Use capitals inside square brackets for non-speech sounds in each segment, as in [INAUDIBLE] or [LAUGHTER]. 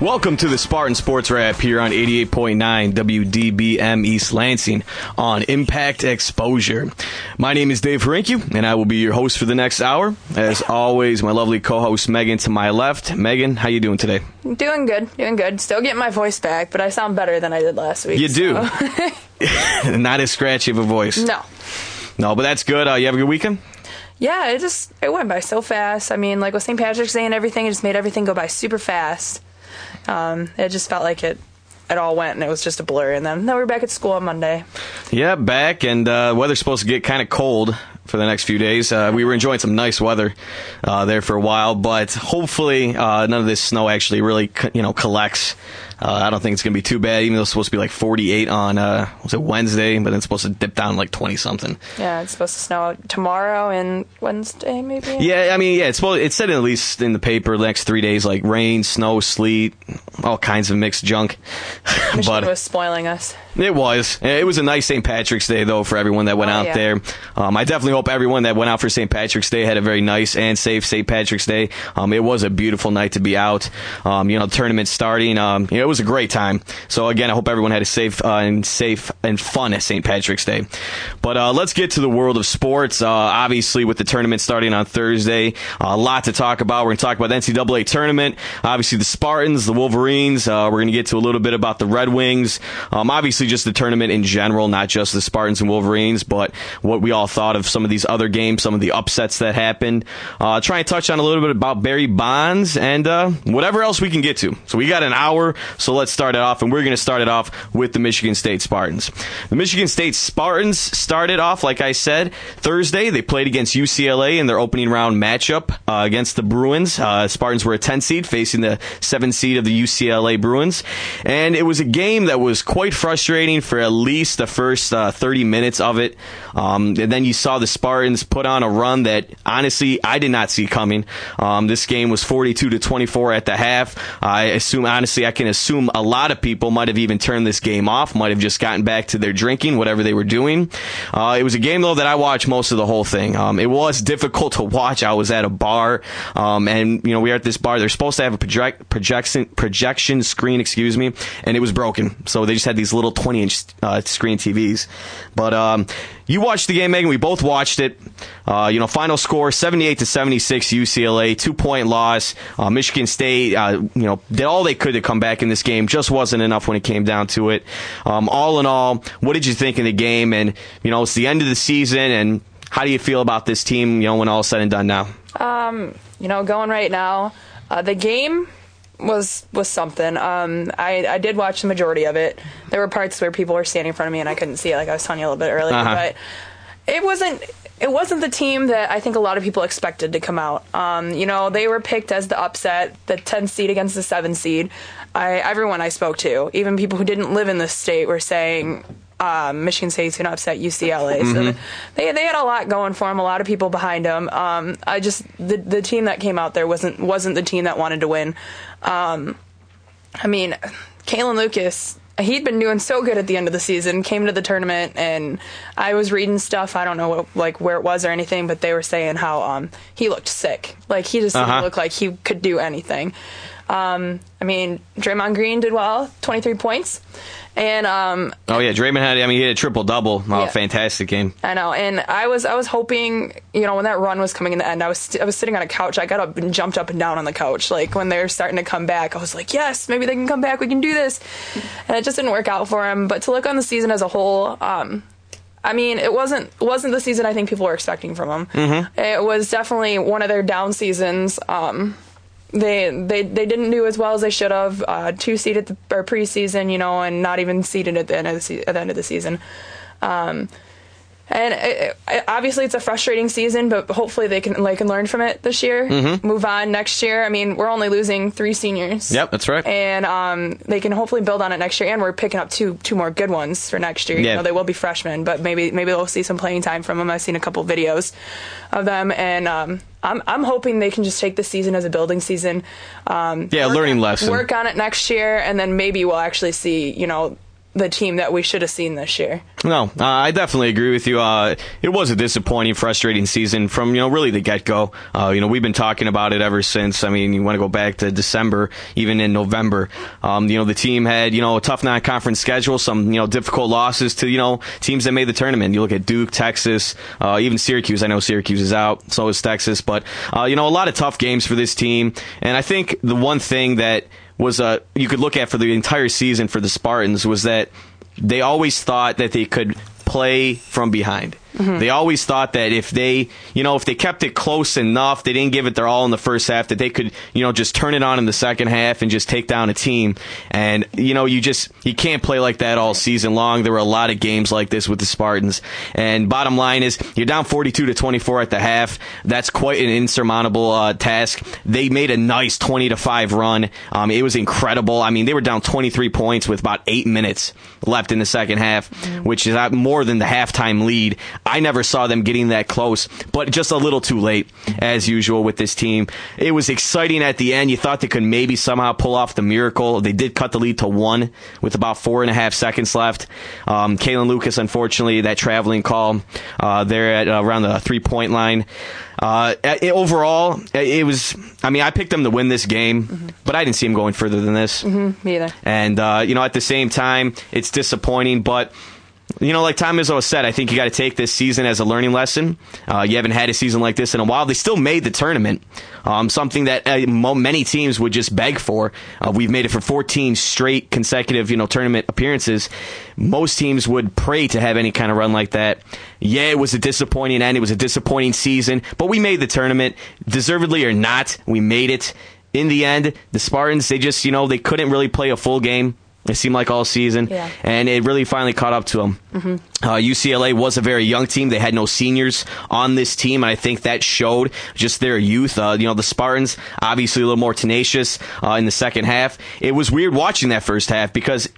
Welcome to the Spartan Sports Wrap here on 88.9 WDBM East Lansing on Impact Exposure. My name is Dave Harinkyu, and I will be your host for the next hour. As always, my lovely co-host Megan to my left. Megan, how you doing today? Doing good, doing good. Still getting my voice back, but I sound better than I did last week. You do. so- [LAUGHS] Not as scratchy of a voice. no. No, but that's good. Uh, you have a good weekend? Yeah, it just it went by so fast. I mean, like with St. Patrick's Day and everything, it just made everything go by super fast. Um, it just felt like it it all went and it was just a blur. And then, then we we're back at school on Monday. Yeah, back, and uh, weather's supposed to get kind of cold for the next few days. Uh, we were enjoying some nice weather uh, there for a while, but hopefully uh, none of this snow actually really, you know, collects. Uh, I don't think it's going to be too bad, even though it's supposed to be like 48 on uh, was it Wednesday, but then it's supposed to dip down like 20 something. Yeah, it's supposed to snow tomorrow and Wednesday, maybe. Yeah, I mean, yeah, it's supposed, it said at least in the paper the next three days like rain, snow, sleet, all kinds of mixed junk. [LAUGHS] But was spoiling us. It was. It was a nice St. Patrick's Day, though, for everyone that went Oh, out yeah. there. Um, I definitely hope everyone that went out for St. Patrick's Day had a very nice and safe St. Patrick's Day. Um, it was a beautiful night to be out. Um, you know, the tournament starting. Um, you know, it was a great time. So again, I hope everyone had a safe uh, and safe and fun at St. Patrick's Day. But uh, let's get to the world of sports. Uh, obviously, with the tournament starting on Thursday, a lot to talk about. We're going to talk about the NCAA tournament. Obviously, the Spartans, the Wolverines. Uh, we're going to get to a little bit about the Red Wings. Um, obviously, just the tournament in general, not just the Spartans and Wolverines, but what we all thought of some of these other games, some of the upsets that happened. Uh, try and touch on a little bit about Barry Bonds and uh, whatever else we can get to. So we got an hour, so let's start it off, and we're going to start it off with the Michigan State Spartans. The Michigan State Spartans started off, like I said, Thursday. They played against UCLA in their opening round matchup uh, against the Bruins. Uh, Spartans were a 10 seed facing the 7 seed of the UCLA Bruins, and it was a game that was quite frustrating for at least the first uh, 30 minutes of it. Um, and then you saw the Spartans put on a run that honestly I did not see coming. Um, this game was 42 to 24 at the half. I assume, honestly, I can assume a lot of people might have even turned this game off, might have just gotten back to their drinking, whatever they were doing. Uh, it was a game though that I watched most of the whole thing. Um, it was difficult to watch. I was at a bar, um, and you know we were at this bar. They're supposed to have a project projection projection screen, excuse me, and it was broken. So they just had these little 20 inch uh, screen TVs. But um, you watched the game, Megan. We both watched it. Uh, you know, final score 78 to 76 UCLA, two point loss. Uh, Michigan State, uh, you know, did all they could to come back in this game. Just wasn't enough when it came down to it. Um, all in all, what did you think of the game? And, you know, it's the end of the season. And how do you feel about this team, you know, when all said and done now? you know, going right now. Uh, the game was was something. Um, I I did watch the majority of it. There were parts where people were standing in front of me and I couldn't see it, like I was telling you a little bit earlier. Uh-huh. But it wasn't. It wasn't the team that I think a lot of people expected to come out. Um, you know, they were picked as the upset, the 10 seed against the 7 seed. I, everyone I spoke to, even people who didn't live in the state, were saying um, Michigan State's going to upset UCLA. So they they had a lot going for them, a lot of people behind them. Um, I just the the team that came out there wasn't wasn't the team that wanted to win. Um, I mean, Kalin Lucas. He'd been doing so good at the end of the season. Came to the tournament, and I was reading stuff. I don't know what, like where it was or anything, but they were saying how um, he looked sick. Like he just Uh-huh. didn't look like he could do anything. Um, I mean, Draymond Green did well, twenty three points, and um, Oh yeah, Draymond had. I mean, he had a triple double. Oh, Yeah. fantastic game. I know, and I was I was hoping, you know, when that run was coming in the end, I was st- I was sitting on a couch. I got up and jumped up and down on the couch, like when they were starting to come back. I was like, yes, maybe they can come back. We can do this, and it just didn't work out for him. But to look on the season as a whole, um, I mean, it wasn't wasn't the season I think people were expecting from them. Mm-hmm. It was definitely one of their down seasons. Um, they they they didn't do as well as they should have. Uh, two seeded the, or preseason, you know, and not even seeded at the end of the se- at the end of the season. Um, and it, it, obviously it's a frustrating season, but hopefully they can like learn from it this year, Mm-hmm. move on next year. I mean, we're only losing three seniors. Yep, that's right. And um, they can hopefully build on it next year, and we're picking up two two more good ones for next year. Yeah. You know, they will be freshmen, but maybe maybe they'll see some playing time from them. I've seen a couple videos of them, and um, I'm I'm hoping they can just take this season as a building season. Um, Yeah, learning on- lesson. Work on it next year, and then maybe we'll actually see you know the team that we should have seen this year. No, uh, I definitely agree with you. Uh, it was a disappointing, frustrating season from you know really the get go. Uh, you know we've been talking about it ever since. I mean, you want to go back to December, even in November. Um, you know the team had you know a tough non-conference schedule, some you know difficult losses to you know teams that made the tournament. You look at Duke, Texas, uh, even Syracuse. I know Syracuse is out, so is Texas, but uh, you know a lot of tough games for this team. And I think the one thing that was uh, you could look at for the entire season for the Spartans was that they always thought that they could play from behind. They always thought that if they, you know, if they kept it close enough, they didn't give it their all in the first half, that they could, you know, just turn it on in the second half and just take down a team. And, you know, you just, you can't play like that all season long. There were a lot of games like this with the Spartans. And bottom line is, you're down 42 to 24 at the half. That's quite an insurmountable uh, task. They made a nice 20 to 5 run. Um, it was incredible. I mean, they were down 23 points with about eight minutes left in the second half, which is uh, more than the halftime lead. I never saw them getting that close, but just a little too late, as usual with this team. It was exciting at the end. You thought they could maybe somehow pull off the miracle. They did cut the lead to one with about four and a half seconds left. Um, Kalin Lucas, unfortunately, that traveling call uh, there at uh, around the three point line. Uh, it- overall, it was. I mean, I picked them to win this game, but I didn't see them going further than this. Me either. And uh, you know, at the same time, it's disappointing, but. You know, like Tom Izzo said, I think you got to take this season as a learning lesson. Uh, you haven't had a season like this in a while. They still made the tournament, um, something that uh, many teams would just beg for. Uh, we've made it for 14 straight consecutive, you know, tournament appearances. Most teams would pray to have any kind of run like that. Yeah, it was a disappointing end. It was a disappointing season, but we made the tournament, deservedly or not. We made it. In the end, the Spartans, they just, you know, they couldn't really play a full game. It seemed like all season, Yeah. and it really finally caught up to them. Uh, UCLA was a very young team; they had no seniors on this team, and I think that showed just their youth. Uh, you know, the Spartans obviously a little more tenacious uh, in the second half. It was weird watching that first half because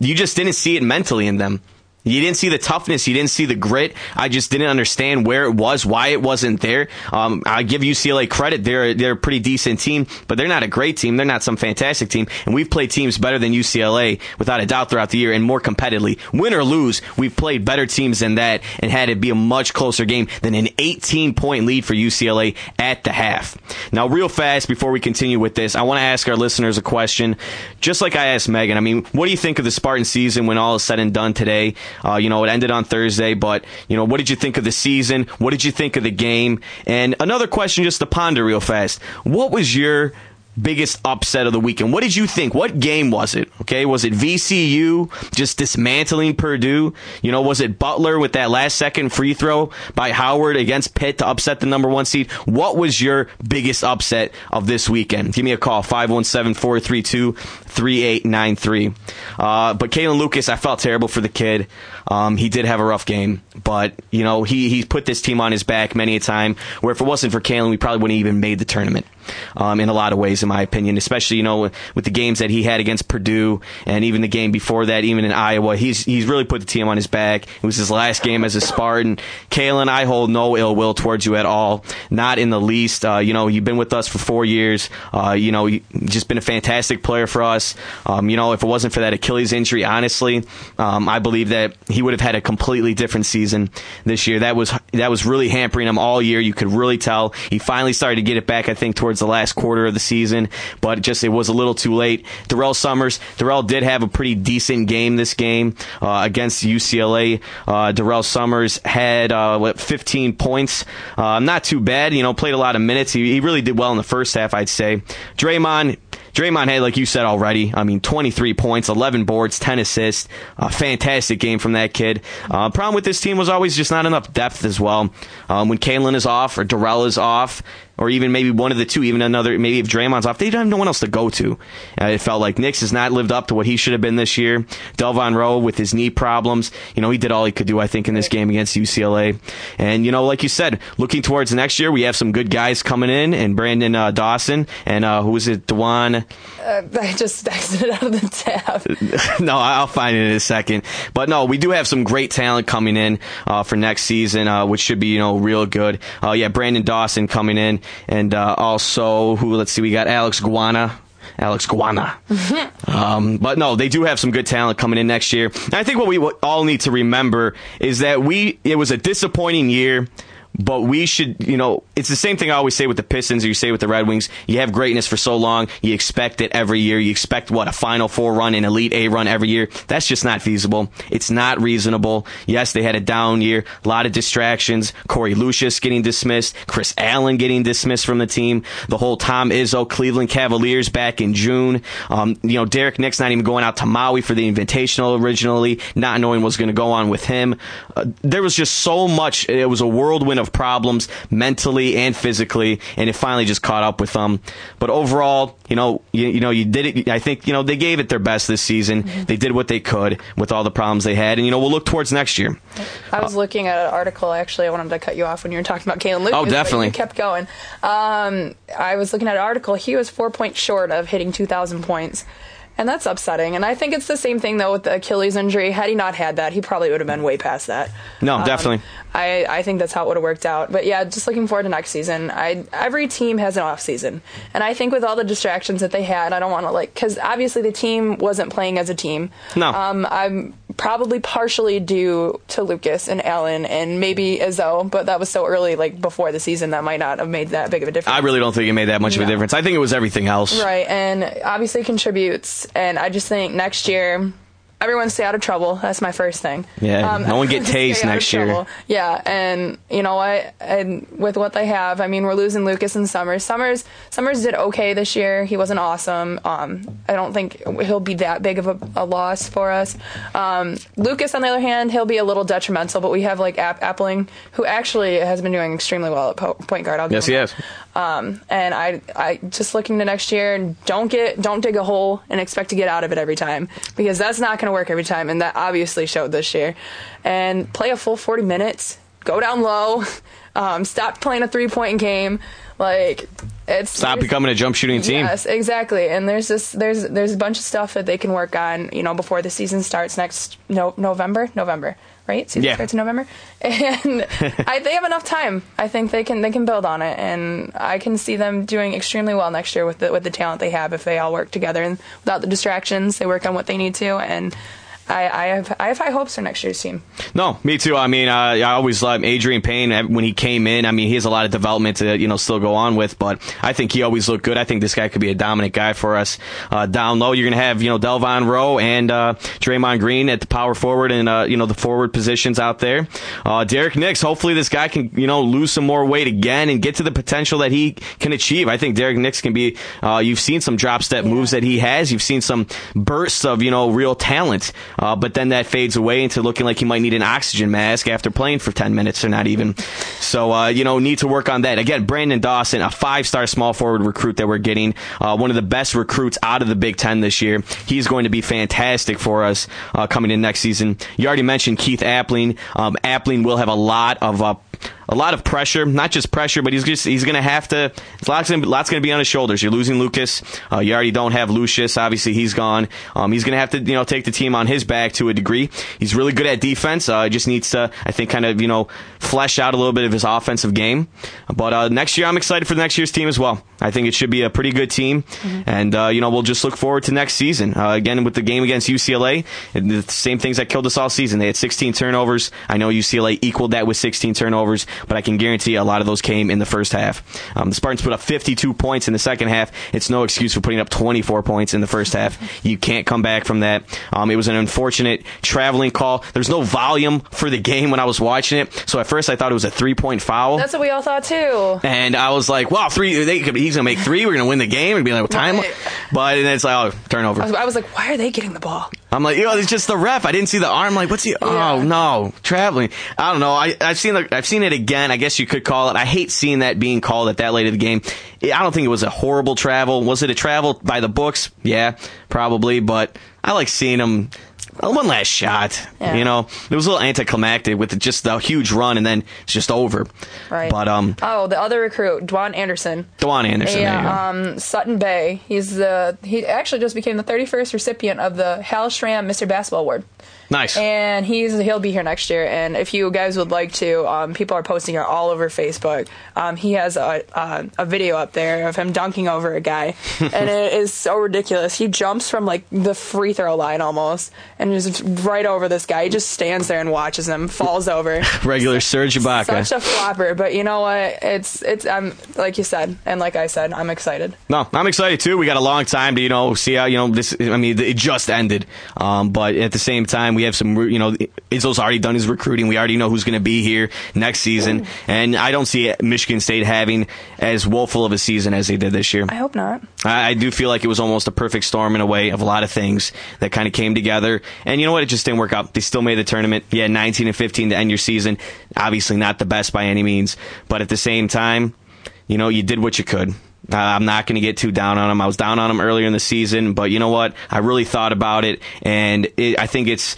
you just didn't see it mentally in them. You didn't see the toughness. You didn't see the grit. I just didn't understand where it was, why it wasn't there. Um, I give UCLA credit; they're they're a pretty decent team, but they're not a great team. They're not some fantastic team. And we've played teams better than UCLA without a doubt throughout the year, and more competitively. Win or lose, we've played better teams than that, and had it be a much closer game than an 18 point lead for UCLA at the half. Now, real fast before we continue with this, I want to ask our listeners a question, just like I asked Megan. I mean, what do you think of the Spartan season when all is said and done today? Uh, you know, it ended on Thursday, but, you know, what did you think of the season? What did you think of the game? And another question just to ponder real fast. What was your biggest upset of the weekend? What did you think? What game was it? Okay, was it VCU just dismantling Purdue? You know, was it Butler with that last second free throw by Howard against Pitt to upset the number one seed? What was your biggest upset of this weekend? Give me a call, 517-432-3893. Uh, but Kalin Lucas, I felt terrible for the kid. Um, he did have a rough game, but, you know, he, he put this team on his back many a time where if it wasn't for Kalin, we probably wouldn't even made the tournament. Um, in a lot of ways, in my opinion, especially you know with the games that he had against Purdue and even the game before that, even in Iowa, he's he's really put the team on his back. It was his last game as a Spartan. Kalin, I hold no ill will towards you at all, not in the least. Uh, you know, you've been with us for four years. Uh, you know, you've just been a fantastic player for us. Um, you know, if it wasn't for that Achilles injury, honestly, um, I believe that he would have had a completely different season this year. That was that was really hampering him all year. You could really tell. He finally started to get it back. I think towards the last quarter of the season, but just it was a little too late. Durrell Summers, Durrell did have a pretty decent game this game uh, against UCLA. Uh, Durrell Summers had uh, what 15 points, uh, not too bad. You know, played a lot of minutes. He, he really did well in the first half, I'd say. Draymond. Draymond had, like you said already, I mean, 23 points, 11 boards, 10 assists. A fantastic game from that kid. Uh, problem with this team was always just not enough depth as well. Um, when Kalin is off or Durrell is off, or even maybe one of the two, even another, maybe if Draymond's off, they don't have no one else to go to. Uh, it felt like Nix has not lived up to what he should have been this year. Delvon Roe with his knee problems, you know, he did all he could do, I think, in this game against UCLA. And, you know, like you said, looking towards next year, we have some good guys coming in, and Branden uh, Dawson, and uh, who was it, Dwaun? Uh, [LAUGHS] I just exited out of the tab. [LAUGHS] no, I'll find it in a second. But no, we do have some great talent coming in uh, for next season, uh, which should be, you know, real good. Uh, yeah, Branden Dawson coming in and uh, also who? Let's see, we got Alex Gauna. Alex Gauna. [LAUGHS] um, but no, they do have some good talent coming in next year. And I think what we all need to remember is that we it was a disappointing year but we should, you know, it's the same thing I always say with the Pistons or you say with the Red Wings. You have greatness for so long, you expect it every year. You expect what a Final Four run, an Elite Eight run every year. That's just not feasible. It's not reasonable. Yes, they had a down year, a lot of distractions. Korie Lucious getting dismissed, Chris Allen getting dismissed from the team, the whole Tom Izzo Cleveland Cavaliers back in June. Um, you know, Derrick Nix not even going out to Maui for the Invitational originally, not knowing what's going to go on with him. Uh, there was just so much. It was a whirlwind of problems mentally and physically, and it finally just caught up with them. But overall, you know, you, you know, you did it. I think you know they gave it their best this season. Mm-hmm. They did what they could with all the problems they had, and you know we'll look towards next year. I was uh, looking at an article actually. I wanted to cut you off when you were talking about Kalin Lucas. Oh, definitely. kept going. Um, I was looking at an article. He was four points short of hitting 2,000 points. And that's upsetting. And I think it's the same thing though with the Achilles injury. Had he not had that, he probably would have been way past that. No, um, definitely. I, I think that's how it would have worked out. But yeah, just looking forward to next season. I every team has an off season, and I think with all the distractions that they had, I don't want to like because obviously the team wasn't playing as a team. No. Um, I'm probably partially due to Lucas and Allen and maybe Izzo, but that was so early, like before the season, that might not have made that big of a difference. I really don't think it made that much no. of a difference. I think it was everything else. Right, and obviously contributes. And I just think next year everyone stay out of trouble. That's my first thing. Yeah, um, no one get [LAUGHS] tased next year. Yeah, and you know what? And with what they have, I mean, we're losing Lucas and Summers. Summers Summers did okay this year. He wasn't awesome. Um, I don't think he'll be that big of a, a loss for us. Um, Lucas, on the other hand, he'll be a little detrimental. But we have like App- Appling, who actually has been doing extremely well at po- point guard. I'll yes, he has. Um, and I, I just looking to next year and don't get, don't dig a hole and expect to get out of it every time because that's not going to work every time. And that obviously showed this year. And play a full 40 minutes, go down low, [LAUGHS] um, stop playing a three point game. Like it's stop becoming a jump shooting team. Yes, exactly. And there's this there's there's a bunch of stuff that they can work on, you know, before the season starts next no November November right? Season yeah. starts in November, [LAUGHS] and I, they have enough time. I think they can they can build on it, and I can see them doing extremely well next year with the with the talent they have if they all work together and without the distractions. They work on what they need to, and I, I, have I have high hopes for next year's team. No, me too. I mean, uh, I always loved Adreian Payne when he came in. I mean, he has a lot of development to you know still go on with, but I think he always looked good. I think this guy could be a dominant guy for us. Uh, down low, you're gonna have you know Delvon Roe and uh, Draymond Green at the power forward and uh, you know the forward positions out there. Uh, Derrick Nix, hopefully this guy can you know lose some more weight again and get to the potential that he can achieve. I think Derrick Nix can be. Uh, you've seen some drop step moves that he has. You've seen some bursts of you know real talent. Uh, but then that fades away into looking like he might need an oxygen mask after playing for 10 minutes or not even. So, uh, you know, need to work on that. Again, Branden Dawson, a five star small forward recruit that we're getting, uh, one of the best recruits out of the Big Ten this year. He's going to be fantastic for us uh, coming in next season. You already mentioned Keith Appling. Um, Appling will have a lot of uh, a lot of pressure, not just pressure, but he's just he's going to have to. Lots going lots going to be on his shoulders. You're losing Lucas. Uh, you already don't have Lucious. Obviously, he's gone. Um, he's going to have to you know take the team on his back to a degree. He's really good at defense. Uh, just needs to I think kind of you know flesh out a little bit of his offensive game. But uh, next year, I'm excited for the next year's team as well. I think it should be a pretty good team, mm-hmm. and uh, you know we'll just look forward to next season. Uh, again with the game against UCLA, the same things that killed us all season. They had 16 turnovers. I know UCLA equaled that with 16 turnovers but I can guarantee a lot of those came in the first half. Um, the Spartans put up 52 points in the second half. It's no excuse for putting up 24 points in the first half. You can't come back from that. Um, it was an unfortunate traveling call. There's no volume for the game when I was watching it, so at first I thought it was a three point foul. That's what we all thought too. And I was like, wow, three. They could, he he's gonna make three. We're gonna win the game and be like, well, time. Right. But and then it's like, oh, turnover. I was like, why are they getting the ball? I'm like, yo, it's just the ref. I didn't see the arm. Like, what's he? Oh no, traveling. I don't know. I, I've seen the, I've seen it again. I guess you could call it. I hate seeing that being called at that late of the game. I don't think it was a horrible travel. Was it a travel by the books? Yeah, probably. But I like seeing him. One last shot, Yeah. you know. It was a little anticlimactic with just a huge run, and then it's just over. Right. But um, Oh, the other recruit, Dwaun Anderson. Dwaun Anderson. Yeah, um, Suttons Bay. He's the he actually just became the 31st recipient of the Hal Schram Mr. Basketball Award, nice. and he's he'll be here next year. And if you guys would like to, um, people are posting it all over Facebook. Um, he has a, a a video up there of him dunking over a guy, [LAUGHS] and it is so ridiculous. He jumps from like the free throw line almost, and just right over this guy. He just stands there and watches him, falls [LAUGHS] over. Regular Serge Ibaka. Such a flopper, but you know what? It's it's I'm like you said, and like I said, I'm excited. No, I'm excited too. We got a long time to you know see how you know this. I mean, it just ended, um, but at the same time, we have some you know Izzo's already done his recruiting. We already know who's going to be here next season, and I don't see Michigan State having as woeful of a season as they did this year. I hope not. I, I do feel like it was almost a perfect storm in a way of a lot of things that kind of came together. And you know what? It just didn't work out. They still made the tournament. Yeah, 19 and 15 to end your season. Obviously not the best by any means, but at the same time, you know, you did what you could. Uh, I'm not going to get too down on them. I was down on them earlier in the season, but you know what? I really thought about it, and it, I think it's.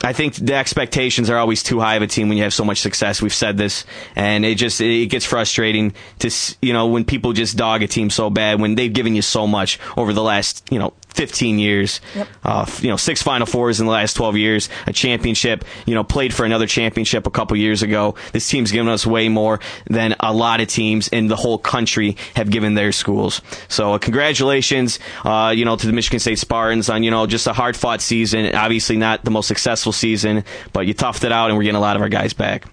I think the expectations are always too high of a team when you have so much success. We've said this, and it just it gets frustrating to you know when people just dog a team so bad when they've given you so much over the last you know 15 years. Uh, you know six Final Fours in the last 12 years, a championship. You know played for another championship a couple years ago. This team's given us way more than a lot of teams in the whole country have given their schools. So uh, congratulations, uh, you know to the Michigan State Spartans on you know just a hard fought season. Obviously not the most successful season, but you toughed it out, and we're getting a lot of our guys back.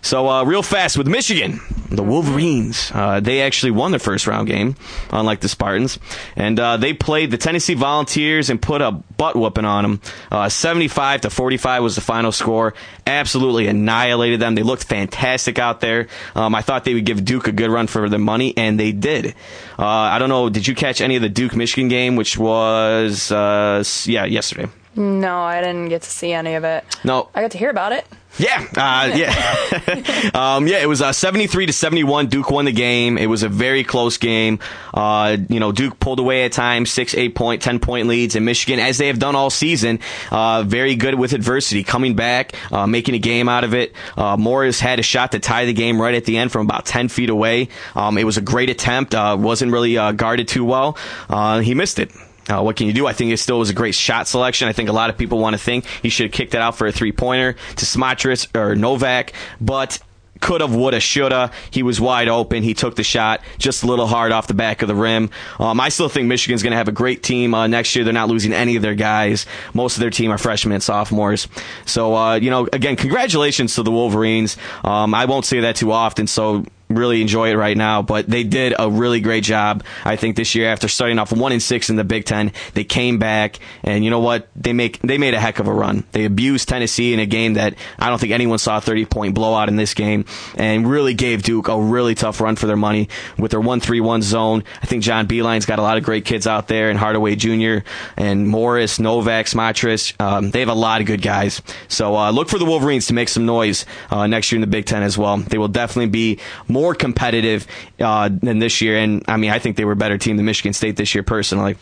So uh, real fast with Michigan, the Wolverines. Uh, they actually won their first round game, unlike the Spartans, and uh, they played the Tennessee Volunteers and put a butt whooping on them. Uh, 75 to 45 was the final score. Absolutely annihilated them. They looked fantastic out there. Um, I thought they would give Duke a good run for their money, and they did. Uh, I don't know. Did you catch any of the Duke Michigan game, which was uh, yeah yesterday? No, I didn't get to see any of it. No. I got to hear about it. Yeah, uh, yeah, [LAUGHS] um, yeah. It was uh, seventy-three to seventy-one. Duke won the game. It was a very close game. Uh, you know, Duke pulled away at times, six, eight point, ten point leads, and Michigan, as they have done all season, uh, very good with adversity, coming back, uh, making a game out of it. Uh, Morris had a shot to tie the game right at the end from about ten feet away. Um, it was a great attempt. Uh, wasn't really uh, guarded too well. Uh, he missed it. Uh, what can you do? I think it still was a great shot selection. I think a lot of people want to think he should have kicked it out for a three pointer to Smotrycz or Novak, but could have, would have, should have. He was wide open. He took the shot just a little hard off the back of the rim. Um, I still think Michigan's going to have a great team uh, next year. They're not losing any of their guys. Most of their team are freshmen and sophomores. So, uh, you know, again, congratulations to the Wolverines. Um, I won't say that too often, so really enjoy it right now. But they did a really great job, I think, this year. After starting off one and six in the Big Ten, they came back, and you know what? They make they made a heck of a run. They abused Tennessee in a game that I don't think anyone saw a thirty point blowout in this game, and really gave Duke a really tough run for their money with their one three one zone. I think John Beilein's got a lot of great kids out there, and Hardaway Jr. and Morris, Novak, Smotrycz. Um, they have a lot of good guys. So uh, look for the Wolverines to make some noise uh, next year in the Big Ten as well. They will definitely be more competitive uh, than this year, and I mean I think they were a better team than Michigan State this year personally.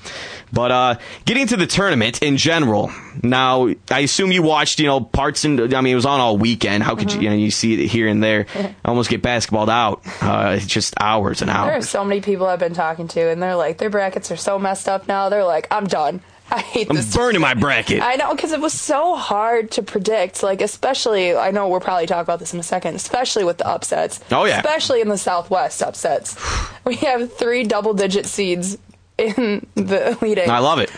But uh, getting to the tournament in general, now I assume you watched you know parts and I mean it was on all weekend. How could you you know you see it here and there? [LAUGHS] I Almost get basketballed out. Uh, it's just hours and hours. There are so many people I've been talking to, and they're like, their brackets are so messed up now. They're like, I'm done. [LAUGHS] I hate I'm this. burning my bracket. I know because it was so hard to predict. Like, especially, I know we'll probably talk about this in a second. Especially with the upsets. Oh, yeah. Especially in the Southwest upsets, [SIGHS] we have three double-digit seeds in the [LAUGHS] Elite Eight. I love it.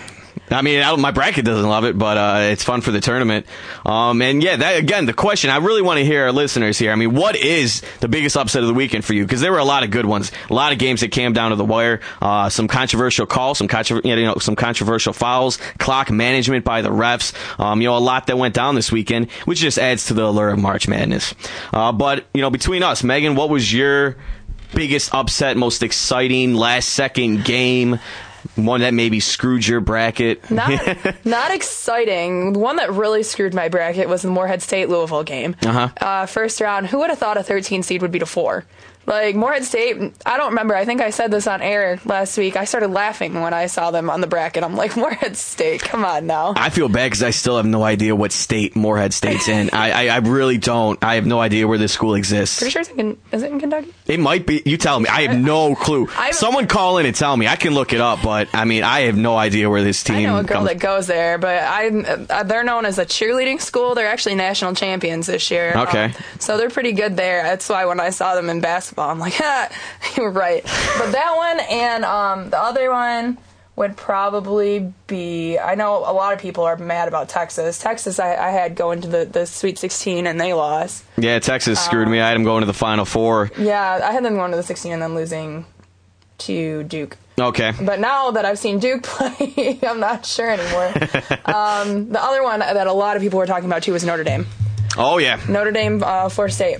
I mean, I my bracket doesn't love it, but uh, it's fun for the tournament. Um, and yeah, that again, the question I really want to hear our listeners here. I mean, what is the biggest upset of the weekend for you? Because there were a lot of good ones, a lot of games that came down to the wire. Uh, some controversial calls, some contro- you know, some controversial fouls, clock management by the refs. Um, you know, a lot that went down this weekend, which just adds to the allure of March Madness. Uh, but you know, between us, Megan, what was your biggest upset, most exciting last second game? One that maybe screwed your bracket. Not, [LAUGHS] not exciting. The one that really screwed my bracket was the Morehead State Louisville game. Uh-huh. Uh, first round. Who would have thought a 13 seed would be a four? Like Morehead State, I don't remember. I think I said this on air last week. I started laughing when I saw them on the bracket. I'm like, [LAUGHS] Morehead State, come on now. I feel bad because I still have no idea what state Morehead State's in. I, I, I really don't. I have no idea where this school exists. Pretty sure it's in, is it in Kentucky? It might be. You tell me. I have no clue. I- Someone call in and tell me. I can look it up, but I mean, I have no idea where this team. I know a girl comes- that goes there, but I uh, they're known as a cheerleading school. They're actually national champions this year. Okay. Um, so they're pretty good there. That's why when I saw them in basketball, I'm like, [LAUGHS] ha, you're right. But that one and um, the other one would probably be. I know a lot of people are mad about Texas. Texas, I, I had going to the, the Sweet 16 and they lost. Yeah, Texas screwed me. I had them going to the Final Four. Yeah, I had them going to the 16 and then losing to Duke. Okay. But now that I've seen Duke [LAUGHS] play, I'm not sure anymore. [LAUGHS] um, the other one that a lot of people were talking about too was Notre Dame. Oh yeah. Notre Dame, uh, Florida State.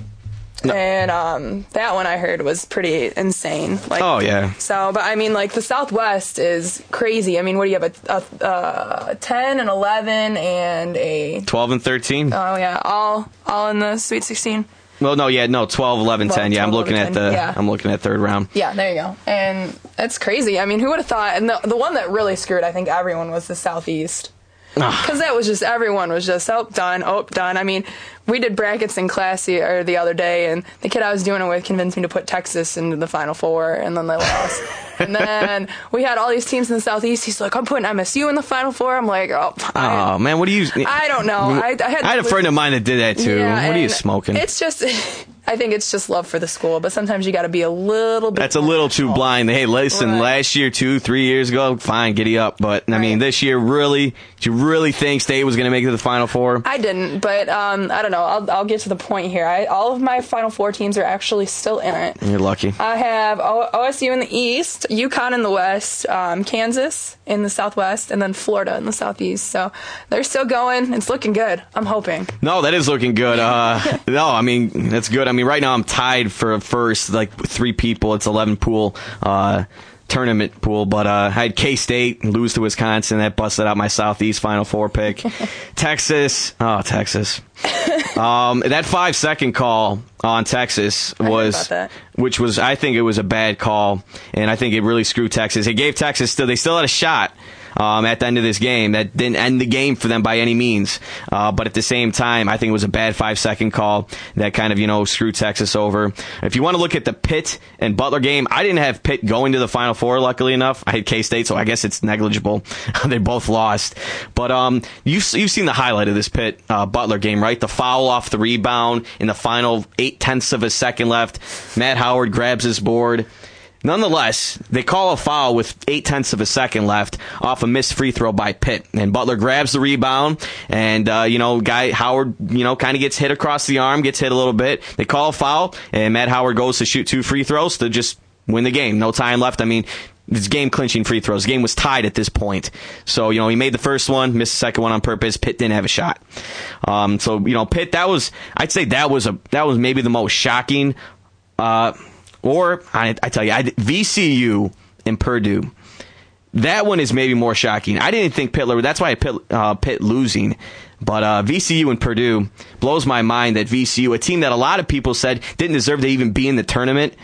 And um, that one I heard was pretty insane. Like, Oh yeah. So, but I mean, like the Southwest is crazy. I mean, what do you have? A, a, a ten and eleven and a Twelve and thirteen. oh yeah, all all in the Sweet Sixteen. well, no, yeah, no, 12, 11, 10. 12, Yeah, I'm 12, looking at the. yeah. I'm looking at third round. Yeah, there you go. And that's crazy. I mean, who would have thought? And the the one that really screwed, I think, everyone was the Southeast. Ah. Because that was just everyone was just oh done oh done. I mean, we did brackets in class the, or the other day, and the kid I was doing it with convinced me to put Texas into the Final Four, and then they lost. [LAUGHS] and then we had all these teams in the Southeast. He's like, I'm putting MSU in the Final Four. I'm like, oh, I, Oh man, what are you? I don't know. I, I had, I had a friend of mine that did that too. Yeah, what are you smoking? It's just, [LAUGHS] I think it's just love for the school, but sometimes you got to be a little bit. That's a little too blind. Hey, listen, Right. last year, two, three years ago, fine, giddy up. But I mean, this year, really, do you really think State was going to make it to the Final Four? I didn't, but um, I don't know. I'll, I'll get to the point here. I, all of my Final Four teams are actually still in it. You're lucky. I have o- OSU in the East, UConn in the West, um, Kansas in the Southwest, and then Florida in the Southeast. So they're still going. It's looking good. I'm hoping. No, that is looking good. Uh, [LAUGHS] no, I mean that's good. I mean, right now I'm tied for first, like three people. It's 11 pool. Uh, Tournament pool, but uh, I had K State lose to Wisconsin. That busted out my Southeast Final Four pick. [LAUGHS] Texas, oh Texas, um, that five second call on Texas was, which was I think it was a bad call, and I think it really screwed Texas. It gave Texas still they still had a shot um, at the end of this game. That didn't end the game for them by any means. Uh, but at the same time, I think it was a bad five second call that kind of, you know, screwed Texas over. If you want to look at the Pitt and Butler game, I didn't have Pitt going to the Final Four, luckily enough. I had K State, so I guess it's negligible. [LAUGHS] they both lost. But um, you've, you've seen the highlight of this Pitt uh, Butler game, right? The foul off the rebound in the final eight tenths of a second left. Matt Howard grabs his board. Nonetheless, they call a foul with eight tenths of a second left off a missed free throw by Pitt, and Butler grabs the rebound, and uh, you know, guy Howard, you know, kind of gets hit across the arm, gets hit a little bit. They call a foul, and Matt Howard goes to shoot two free throws to just win the game. No time left. I mean. It's game clinching free throws. The game was tied at this point. So, you know, he made the first one, missed the second one on purpose. Pitt didn't have a shot. Um, so, you know, Pitt, that was, I'd say that was a, that was maybe the most shocking, uh, or I, I tell you, I, VCU and Purdue. That one is maybe more shocking. I didn't think Pitt. That's why I Pitt, uh, Pitt losing. But uh, VCU and Purdue blows my mind that VCU, a team that a lot of people said didn't deserve to even be in the tournament,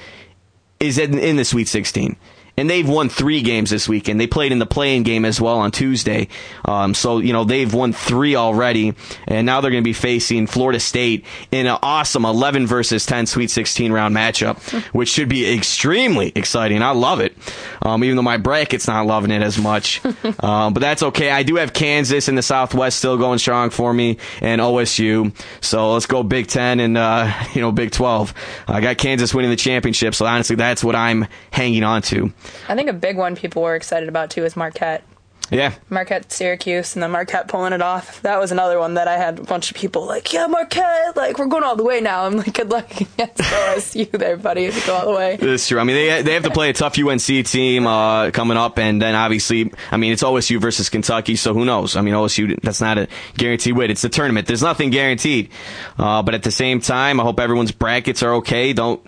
is in, in the Sweet 16. And they've won three games this weekend. They played in the playing game as well on Tuesday. Um, so, you know, they've won three already. And now they're going to be facing Florida State in an awesome 11 versus 10 Sweet 16 round matchup, [LAUGHS] which should be extremely exciting. I love it. Um, even though my bracket's not loving it as much. [LAUGHS] um, but that's okay. I do have Kansas in the Southwest still going strong for me and OSU. So let's go Big 10 and, uh, [LAUGHS] you know, Big 12. I got Kansas winning the championship. So honestly, that's what I'm hanging on to. I think a big one people were excited about too is Marquette. Yeah. Marquette, Syracuse, and then Marquette pulling it off. That was another one that I had a bunch of people like, yeah, Marquette, like we're going all the way now. I'm like, good luck against [LAUGHS] OSU there, buddy, to go all the way. That's true. I mean, they they have to play a tough UNC team uh, coming up, and then obviously, I mean, it's OSU versus Kentucky, so who knows? I mean, OSU that's not a guaranteed win. It's a tournament. There's nothing guaranteed. Uh, but at the same time, I hope everyone's brackets are okay. Don't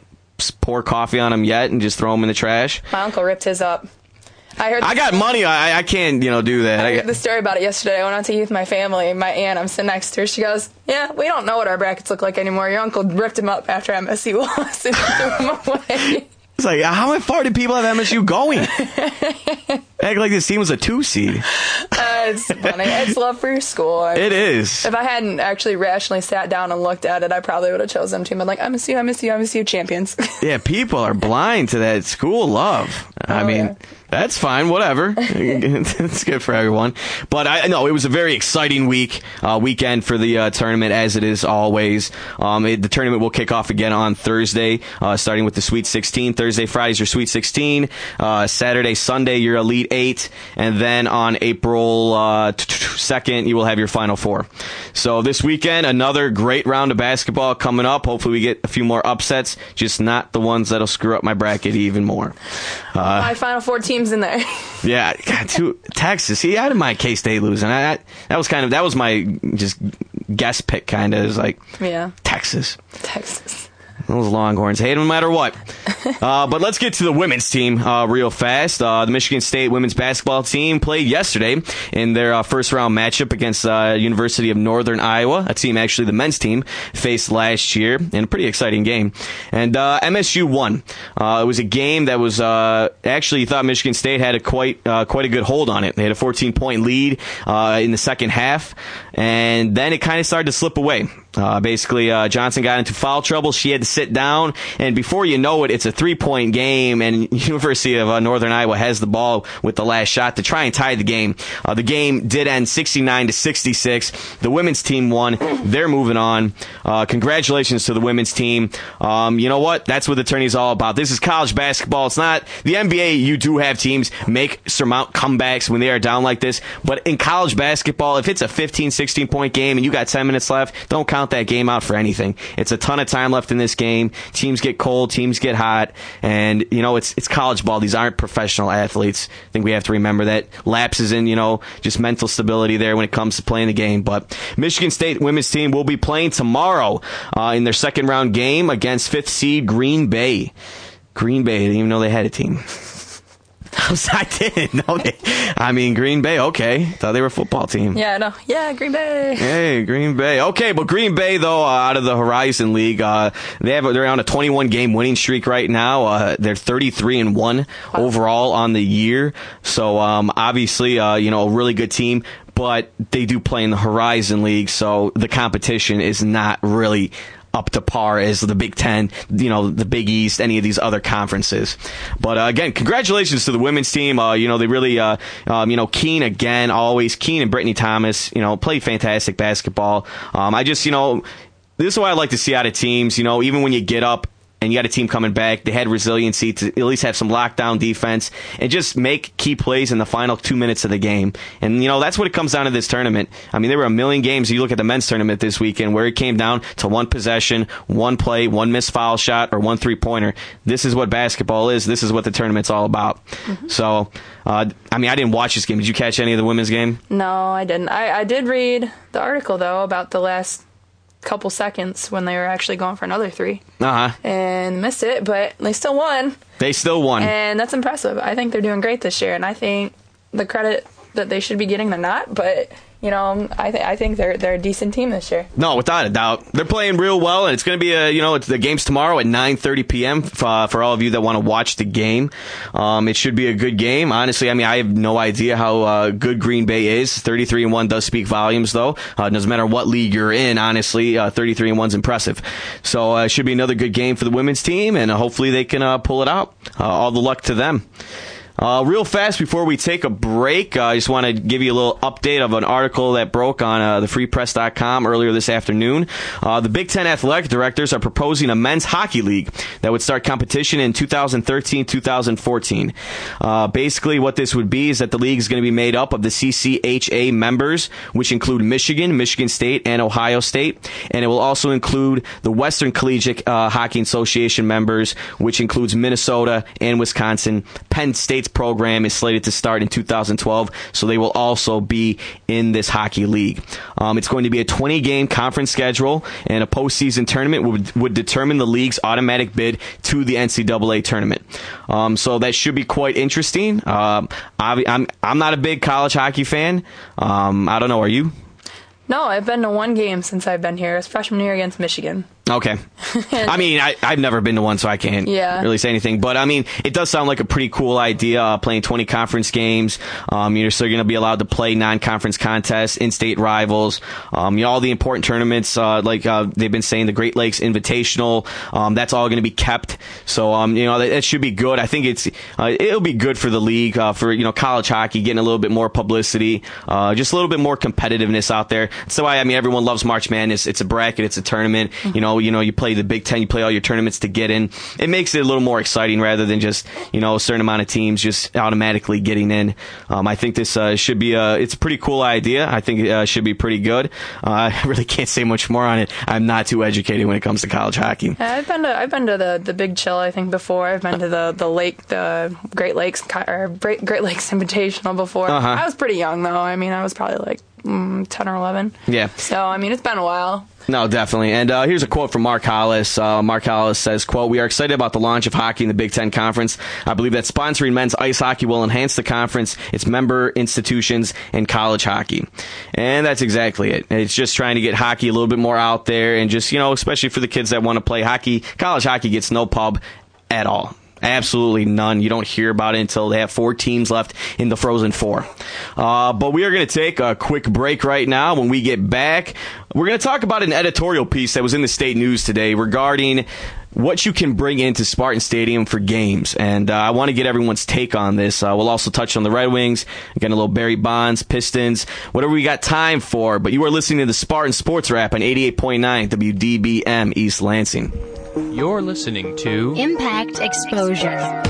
pour coffee on them yet and just throw them in the trash. My uncle ripped his up. I heard. I got money. I, I can't, you know, do that. I heard the story about it yesterday. I went out to eat with my family. My aunt, I'm sitting next to her. She goes, "Yeah, we don't know what our brackets look like anymore. Your uncle ripped them up after MSU lost and [LAUGHS] threw him away." It's like, how far did people have MSU going? [LAUGHS] Act like this team was a two seed. Uh, it's funny. It's love for your school. I- It is. if I hadn't actually rationally sat down and looked at it, I probably would have chosen them too. But like, MSU, MSU, MSU champions. Yeah, people are blind to that school love. I Oh, mean, yeah. That's fine, whatever. [LAUGHS] it's good for everyone. But I know it was a very exciting week, uh, weekend for the uh, tournament, as it is always. Um, it, the tournament will kick off again on Thursday, uh, starting with the Sweet 16. Thursday, Friday's your Sweet 16. Uh, Saturday, Sunday, your Elite Eight. And then on April uh, 2nd, you will have your Final Four. So this weekend, another great round of basketball coming up. Hopefully, we get a few more upsets, just not the ones that'll screw up my bracket even more. Uh, my final four teams in there. [LAUGHS] yeah, God, two, Texas. See, I had my K State losing. I, I, that was kind of that was my just guess pick. Kind of is like yeah, Texas. Texas. Those Longhorns hate 'em no matter what. [LAUGHS] uh, but let's get to the women's team uh, real fast. Uh, the Michigan State women's basketball team played yesterday in their uh, first round matchup against uh, University of Northern Iowa, a team actually the men's team faced last year in a pretty exciting game. And uh, MSU won. Uh, it was a game that was uh, actually you thought Michigan State had a quite uh, quite a good hold on it. They had a 14 point lead uh, in the second half, and then it kind of started to slip away. Uh, basically, uh, Johnson got into foul trouble. She had to sit down, and before you know it, it's a three-point game, and [LAUGHS] University of uh, Northern Iowa has the ball with the last shot to try and tie the game. Uh, the game did end 69 to 66. The women's team won. They're moving on. Uh, congratulations to the women's team. Um, you know what? That's what the tourney is all about. This is college basketball. It's not the NBA. You do have teams make surmount comebacks when they are down like this, but in college basketball, if it's a 15, 16 point game and you got 10 minutes left, don't count that game out for anything. It's a ton of time left in this game. Teams get cold, teams get hot, and you know it's it's college ball. These aren't professional athletes. I think we have to remember that lapses in you know just mental stability there when it comes to playing the game. But Michigan State women's team will be playing tomorrow uh, in their second round game against fifth seed Green Bay. Green Bay, didn't even know they had a team. [LAUGHS] [LAUGHS] I didn't know they. I mean, Green Bay. Okay, thought they were a football team. Yeah, no, yeah, Green Bay. Hey, Green Bay. Okay, but Green Bay though, uh, out of the Horizon League, uh, they have they're on a 21 game winning streak right now. Uh, they're 33 and one overall on the year. So um, obviously, uh, you know, a really good team. But they do play in the Horizon League, so the competition is not really up to par as the Big Ten, you know, the Big East, any of these other conferences. But uh, again, congratulations to the women's team. Uh, you know, they really, uh, um, you know, Keane again, always Keane and Brittany Thomas, you know, play fantastic basketball. Um, I just, you know, this is what I like to see out of teams. You know, even when you get up and you got a team coming back, they had resiliency to at least have some lockdown defense and just make key plays in the final two minutes of the game. And, you know, that's what it comes down to this tournament. I mean, there were a million games. You look at the men's tournament this weekend where it came down to one possession, one play, one missed foul shot, or one three pointer. This is what basketball is. This is what the tournament's all about. So, uh, I mean, I didn't watch this game. Did you catch any of the women's game? No, I didn't. I, I did read the article though about the last couple seconds when they were actually going for another three Uh huh. and missed it, but they still won, They still won. and that's impressive. I think they're doing great this year, and I think the credit that they should be getting, they're not, but you know, I th- I think they're they're a decent team this year. No, without a doubt, they're playing real well, and it's going to be a you know the game's tomorrow at 9:30 p.m. f- Uh, for all of you that want to watch the game. Um, it should be a good game. Honestly, I mean I have no idea how uh, good Green Bay is. 33 and one does speak volumes, though. Uh, doesn't matter what league you're in. Honestly, uh, 33 and one's impressive. So uh, it should be another good game for the women's team, and uh, hopefully they can pull it out. All the luck to them. Uh, real fast before we take a break, uh, I just want to give you a little update of an article that broke on uh, thefreepress.com earlier this afternoon. Uh, the Big Ten athletic directors are proposing a men's hockey league that would start competition in 2013-2014. Uh, basically, what this would be is that the league is going to be made up of the CCHA members, which include Michigan, Michigan State, and Ohio State, and it will also include the Western Collegiate uh, Hockey Association members, which includes Minnesota and Wisconsin. Penn State's State's program is slated to start in 2012, so they will also be in this hockey league. Um, it's going to be a 20 game conference schedule, and a postseason tournament would, would determine the league's automatic bid to the NCAA tournament. Um, so that should be quite interesting. Um, I, I'm I'm not a big college hockey fan. Um, I don't know. Are you? No, I've been to one game since I've been here. It's freshman year against Michigan. Okay. I mean, I, I've never been to one, so I can't Yeah. really say anything. But I mean, it does sound like a pretty cool idea. Uh, playing 20 conference games. Um, you're still going to be allowed to play non-conference contests, in-state rivals. Um, you know, all the important tournaments, uh, like uh, they've been saying, the Great Lakes Invitational. Um, that's all going to be kept. So um, you know, that, that should be good. I think it's uh, it'll be good for the league, uh, for you know, college hockey getting a little bit more publicity, uh, just a little bit more competitiveness out there. So I, I mean, everyone loves March Madness. It's a bracket. It's a tournament. You know, you know, you play the Big Ten, you play all your tournaments to get in. It makes it a little more exciting rather than just you know a certain amount of teams just automatically getting in. Um, I think this uh, should be a it's a pretty cool idea. I think it uh, should be pretty good. Uh, [LAUGHS] I really can't say much more on it. I'm not too educated when it comes to college hockey. Yeah, I've been to I've been to the, the Big Chill I think before. I've been to the, the lake the Great Lakes or Great, Great Lakes [LAUGHS] Invitational before. Uh-huh. I was pretty young though. I mean, I was probably like mm, ten or eleven. Yeah. So I mean, it's been a while. No, definitely. And uh, here's a quote from Mark Hollis. Uh, Mark Hollis says, quote, We are excited about the launch of hockey in the Big Ten Conference. I believe that sponsoring men's ice hockey will enhance the conference, its member institutions, and college hockey. And that's exactly it. It's just trying to get hockey a little bit more out there and just, you know, especially for the kids that want to play hockey. College hockey gets no pub at all. Absolutely none. You don't hear about it until they have four teams left in the Frozen Four. Uh, but we are going to take a quick break right now. When we get back, we're going to talk about an editorial piece that was in the state news today regarding what you can bring into Spartan Stadium for games. And uh, I want to get everyone's take on this. Uh, we'll also touch on the Red Wings, again, a little Barry Bonds, Pistons, whatever we got time for. But you are listening to the Spartan Sports Wrap on 88.9 WDBM East Lansing. You're listening to Impact Exposure.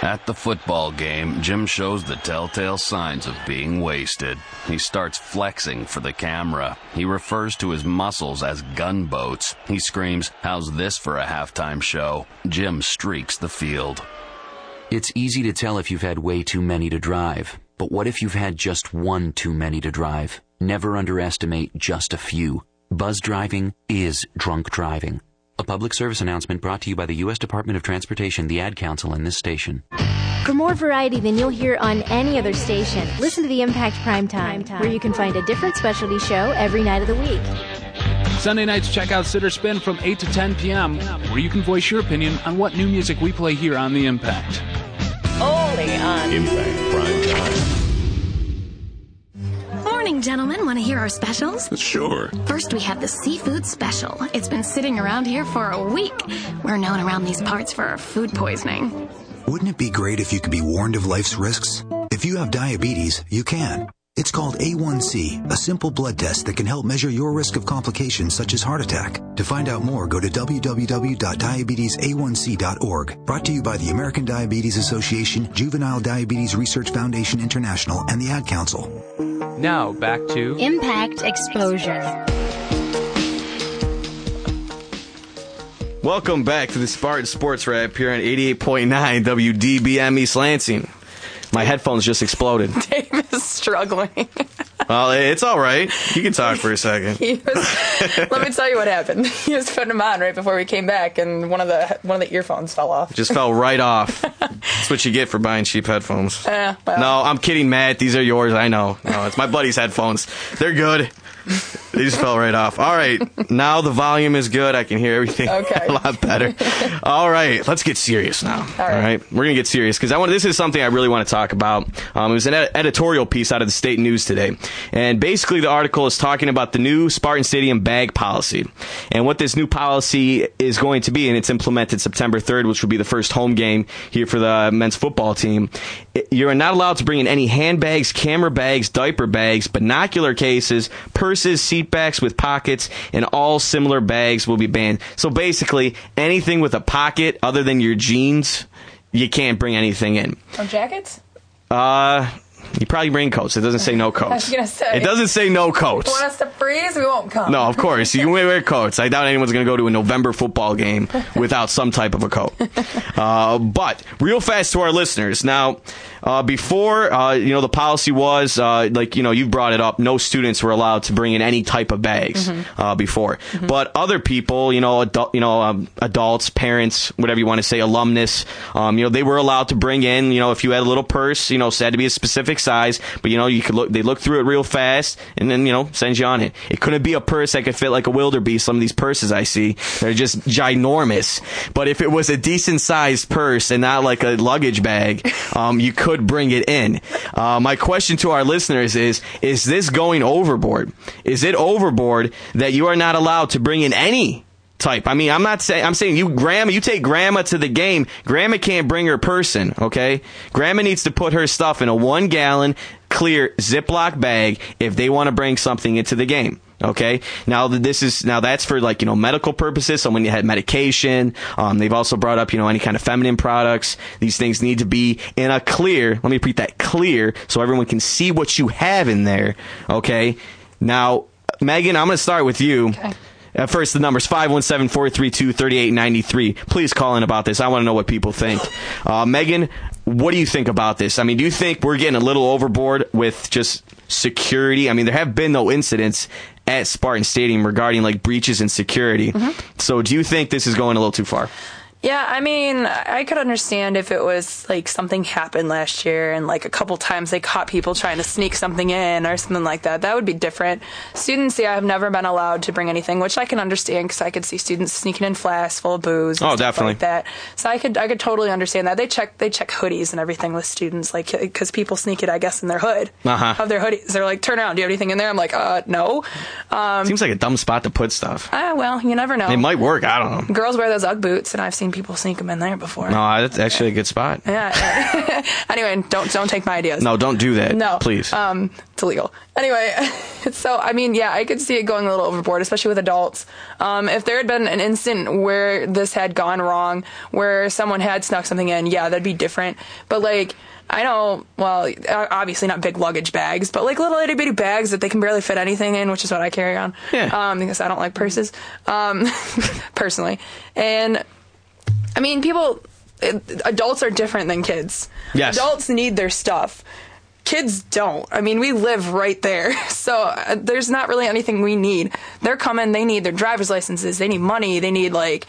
At the football game, Jim shows the telltale signs of being wasted. He starts flexing for the camera. He refers to his muscles as gunboats. He screams, How's this for a halftime show? Jim streaks the field. It's easy to tell if you've had way too many to drive. But what if you've had just one too many to drive? Never underestimate just a few. Buzz driving is drunk driving. A public service announcement brought to you by the U.S. Department of Transportation, the Ad Council, and this station. For more variety than you'll hear on any other station, listen to the Impact Prime Time, where you can find a different specialty show every night of the week. Sunday nights. Check out Sitter Spin from 8 to 10 p.m., where you can voice your opinion on what new music we play here on The Impact. Only on Impact Prime Time. Morning, gentlemen. Want to hear our specials? Sure. First, we have the seafood special. It's been sitting around here for a week. We're known around these parts for our food poisoning. Wouldn't it be great if you could be warned of life's risks? If you have diabetes, you can. It's called A1C, a simple blood test that can help measure your risk of complications such as heart attack. To find out more, go to www.diabetesa1c.org. Brought to you by the American Diabetes Association, Juvenile Diabetes Research Foundation International, and the Ad Council. Now, back to Impact Exposure. Welcome back to the Spartan Sports Wrap here on 88.9 WDBM East Lansing. My headphones just exploded. [LAUGHS] Dave is struggling. Well, it's all right. You can talk for a second. [LAUGHS] He was, let me tell you what happened. [LAUGHS] He was putting them on right before we came back, and one of the one of the earphones fell off. Just fell right off. That's what you get for buying cheap headphones. Eh, well. No, I'm kidding, Matt. These are yours. I know. No, it's my buddy's headphones. They're good. They just fell right off. All right. Now the volume is good. I can hear everything [LAUGHS] Okay. a lot better. All right. Let's get serious now. All right. We're going to get serious because I want this is something I really want to talk about. Um, it was an ed- editorial piece out of the state news today. And basically the article is talking about the new Spartan Stadium bag policy and what this new policy is going to be. And it's implemented September 3rd, which will be the first home game here for the men's football team. You're not allowed to bring in any handbags, camera bags, diaper bags, binocular cases, purses, seat backs with pockets, and all similar bags will be banned. So basically, anything with a pocket other than your jeans, you can't bring anything in. Oh, jackets? Uh, You probably bring coats. It doesn't say no [LAUGHS] I was coats. say. It doesn't say no coats. Want us to freeze? We won't come. No, of course. You can wear coats. I doubt anyone's going to go to a November football game [LAUGHS] without some type of a coat. Uh, but real fast to our listeners. Now, uh, before, uh, you know, the policy was, uh, like, you know, you brought it up, no students were allowed to bring in any type of bags uh, before. But other people, you know, adult, you know, um, adults, parents, whatever you want to say, alumnus, um, you know, they were allowed to bring in, you know, if you had a little purse, you know, said to be a specific size, but, you know, you could look, they look through it real fast and then, you know, send you on it. It couldn't be a purse that could fit like a wildebeest. Some of these purses I see, they're just ginormous. But if it was a decent sized purse and not like a luggage bag, um, you could bring it in. Uh, my question to our listeners is, is this going overboard? Is it overboard that you are not allowed to bring in any type. I mean, I'm not saying, I'm saying you, grandma, you take grandma to the game. Grandma can't bring her person, okay? Grandma needs to put her stuff in a one gallon clear Ziploc bag if they want to bring something into the game. Okay. Now this is now that's for like you know medical purposes. So when you had medication, um, they've also brought up you know any kind of feminine products. These things need to be in a clear. Let me repeat that clear, so everyone can see what you have in there. Okay. Now, Megan, I'm going to start with you. Okay. Uh, first, the number's 517-432-3893. Please call in about this. I want to know what people think. Uh, Megan, what do you think about this? I mean, do you think we're getting a little overboard with just security? I mean, there have been no incidents at Spartan Stadium regarding like breaches in security. So do you think this is going a little too far? Yeah, I mean, I could understand if it was like something happened last year and like a couple times they caught people trying to sneak something in or something like that. That would be different. Students, yeah, have never been allowed to bring anything, which I can understand because I could see students sneaking in flasks full of booze. And Oh, stuff definitely. Like that. So I could, I could totally understand that. They check, they check hoodies and everything with students, like because people sneak it, I guess, in their hood Uh-huh. of their hoodies. They're like, turn around, do you have anything in there? I'm like, uh, no. Um, Seems like a dumb spot to put stuff. ah, well, you never know. It might work. I don't know. Girls wear those UGG boots, and I've seen people sneak them in there before. No, that's actually a good spot. Yeah. [LAUGHS] anyway, don't don't take my ideas. No, don't do that. No, please. Um, it's illegal. Anyway, [LAUGHS] so I mean, yeah, I could see it going a little overboard, especially with adults. Um, if there had been an instant where this had gone wrong, where someone had snuck something in, yeah, that'd be different. But like. I know, well, obviously not big luggage bags, but like little itty bitty bags that they can barely fit anything in, which is what I carry on. Yeah. Um, because I don't like purses, um, [LAUGHS] personally. And I mean, people, adults are different than kids. Yes. Adults need their stuff. Kids don't. I mean, we live right there. [LAUGHS] So uh, there's not really anything we need. They're coming, they need their driver's licenses, they need money, they need, like,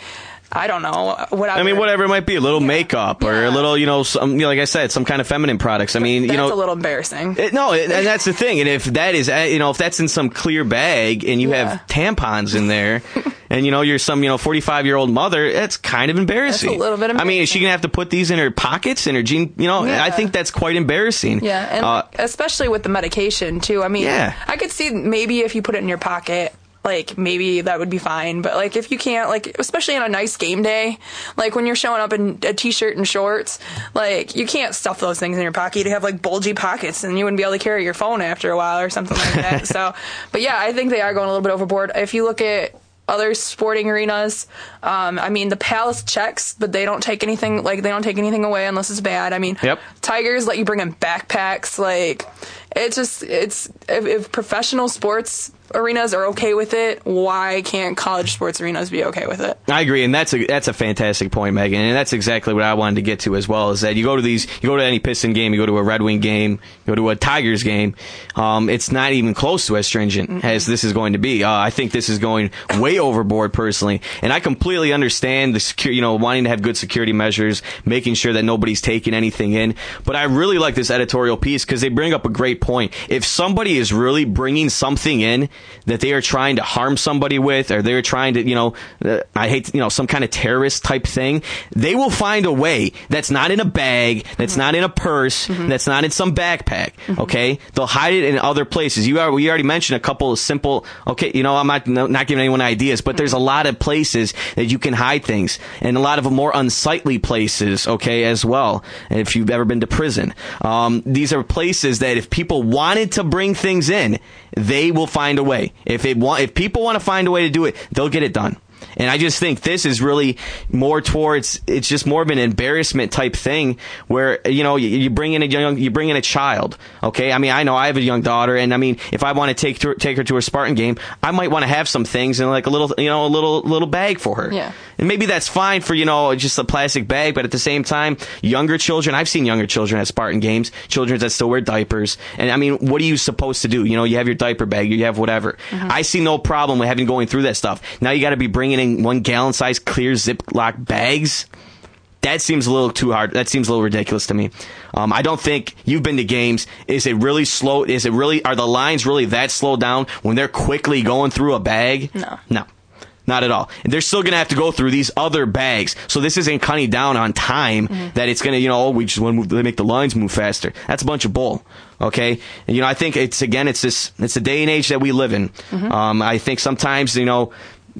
I don't know, whatever. I mean, whatever it might be, a little makeup or a little, you know, some, you know, like I said, some kind of feminine products. I mean, That's you know, a little embarrassing. It, no, it, and that's the thing. And if that is, uh, you know, if that's in some clear bag and you have tampons in there, [LAUGHS] and you know you're some, you know, 45 year old mother, that's kind of embarrassing. That's a little bit I mean, is she gonna have to put these in her pockets in her jean? You know, Yeah. I think that's quite embarrassing. Yeah, and Uh, especially with the medication too. I mean, Yeah. I could see maybe if you put it in your pocket, like maybe that would be fine. But like if you can't, like especially on a nice game day, like when you're showing up in a t-shirt and shorts, like you can't stuff those things in your pocket. You have like bulgy pockets, and you wouldn't be able to carry your phone after a while or something like that. [LAUGHS] so, but yeah, I think they are going a little bit overboard. If you look at other sporting arenas. Um, I mean, the Palace checks, but they don't take anything like they don't take anything away unless it's bad. I mean, Yep. Tigers let you bring in backpacks. Like, it's just it's if, if professional sports arenas are okay with it, why can't college sports arenas be okay with it? I agree, and that's a that's a fantastic point, Megan, and that's exactly what I wanted to get to as well. Is that you go to these, you go to any Piston game, you go to a Red Wing game, you go to a Tigers game, um, it's not even close to as stringent as this is going to be. Uh, I think this is going way overboard, personally, and I completely understand the secure, you know, wanting to have good security measures, making sure that nobody's taking anything in. But I really like this editorial piece because they bring up a great point. If somebody is really bringing something in that they are trying to harm somebody with, or they're trying to, you know, uh, I hate, you know, some kind of terrorist type thing, they will find a way that's not in a bag, that's not in a purse, that's not in some backpack. Okay, they'll hide it in other places. You are, we already mentioned a couple of simple. Okay, you know, I'm not no, not giving anyone ideas, but there's a lot of places that you can hide things, and a lot of more unsightly places. Okay, as well. If you've ever been to prison, um, these are places that if people wanted to bring things in, they will find a way. If it want, if people want to find a way to do it, they'll get it done. And I just think this is really more towards it's just more of an embarrassment type thing where you know you, you bring in a young you bring in a child. Okay, I mean I know I have a young daughter, and I mean if I want to take to, take her to a Spartan game, I might want to have some things and like a little you know a little little bag for her. Yeah. And maybe that's fine for you know just a plastic bag, but at the same time, younger children I've seen younger children at Spartan games, children that still wear diapers, and I mean what are you supposed to do? You know you have your diaper bag, you have whatever. Mm-hmm. I see no problem with having going through that stuff. Now you got to be bringing in one gallon size clear Ziploc bags. That seems a little too hard. That seems a little ridiculous to me. Um, I don't think you've been to games. Is it really slow? Is it really? Are the lines really that slow down when they're quickly going through a bag? No. No. Not at all. And they're still going to have to go through these other bags. So this isn't cutting down on time that it's going to, you know, oh, we just want to move, they make the lines move faster. That's a bunch of bull. Okay. And, you know, I think it's, again, it's this, it's the day and age that we live in. Um, I think sometimes, you know,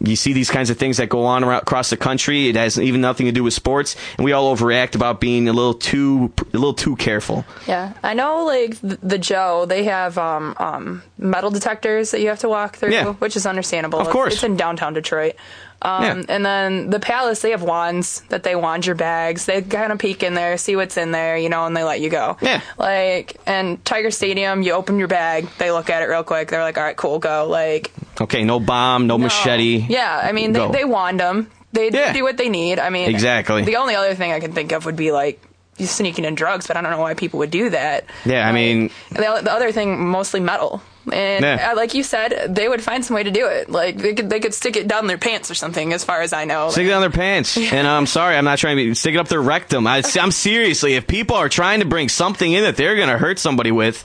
you see these kinds of things that go on around, across the country. It has even nothing to do with sports, and we all overreact about being a little too, a little too careful. Yeah, I know. Like th- the Joe, they have um, um, metal detectors that you have to walk through, Yeah. which is understandable. Of It's- course. it's, in downtown Detroit. Um, Yeah. And then the Palace, they have wands that they wand your bags. They kind of peek in there, see what's in there, you know, and they let you go. Yeah. Like, and Tiger Stadium, you open your bag, they look at it real quick. They're like, all right, cool, go. Like, Okay, no bomb, no, machete. yeah, I mean, they, Go. they wand them. They, Yeah. do what they need. I mean, Exactly. The only other thing I can think of would be like you sneaking in drugs, but I don't know why people would do that. Yeah, I mean, The, the other thing, mostly metal. And Yeah. like you said, they would find some way to do it. Like they could they could stick it down their pants or something, as far as I know. Stick it down their [LAUGHS] pants. And I'm sorry, I'm not trying to be, stick it up their rectum. I, I'm seriously, if people are trying to bring something in that they're going to hurt somebody with,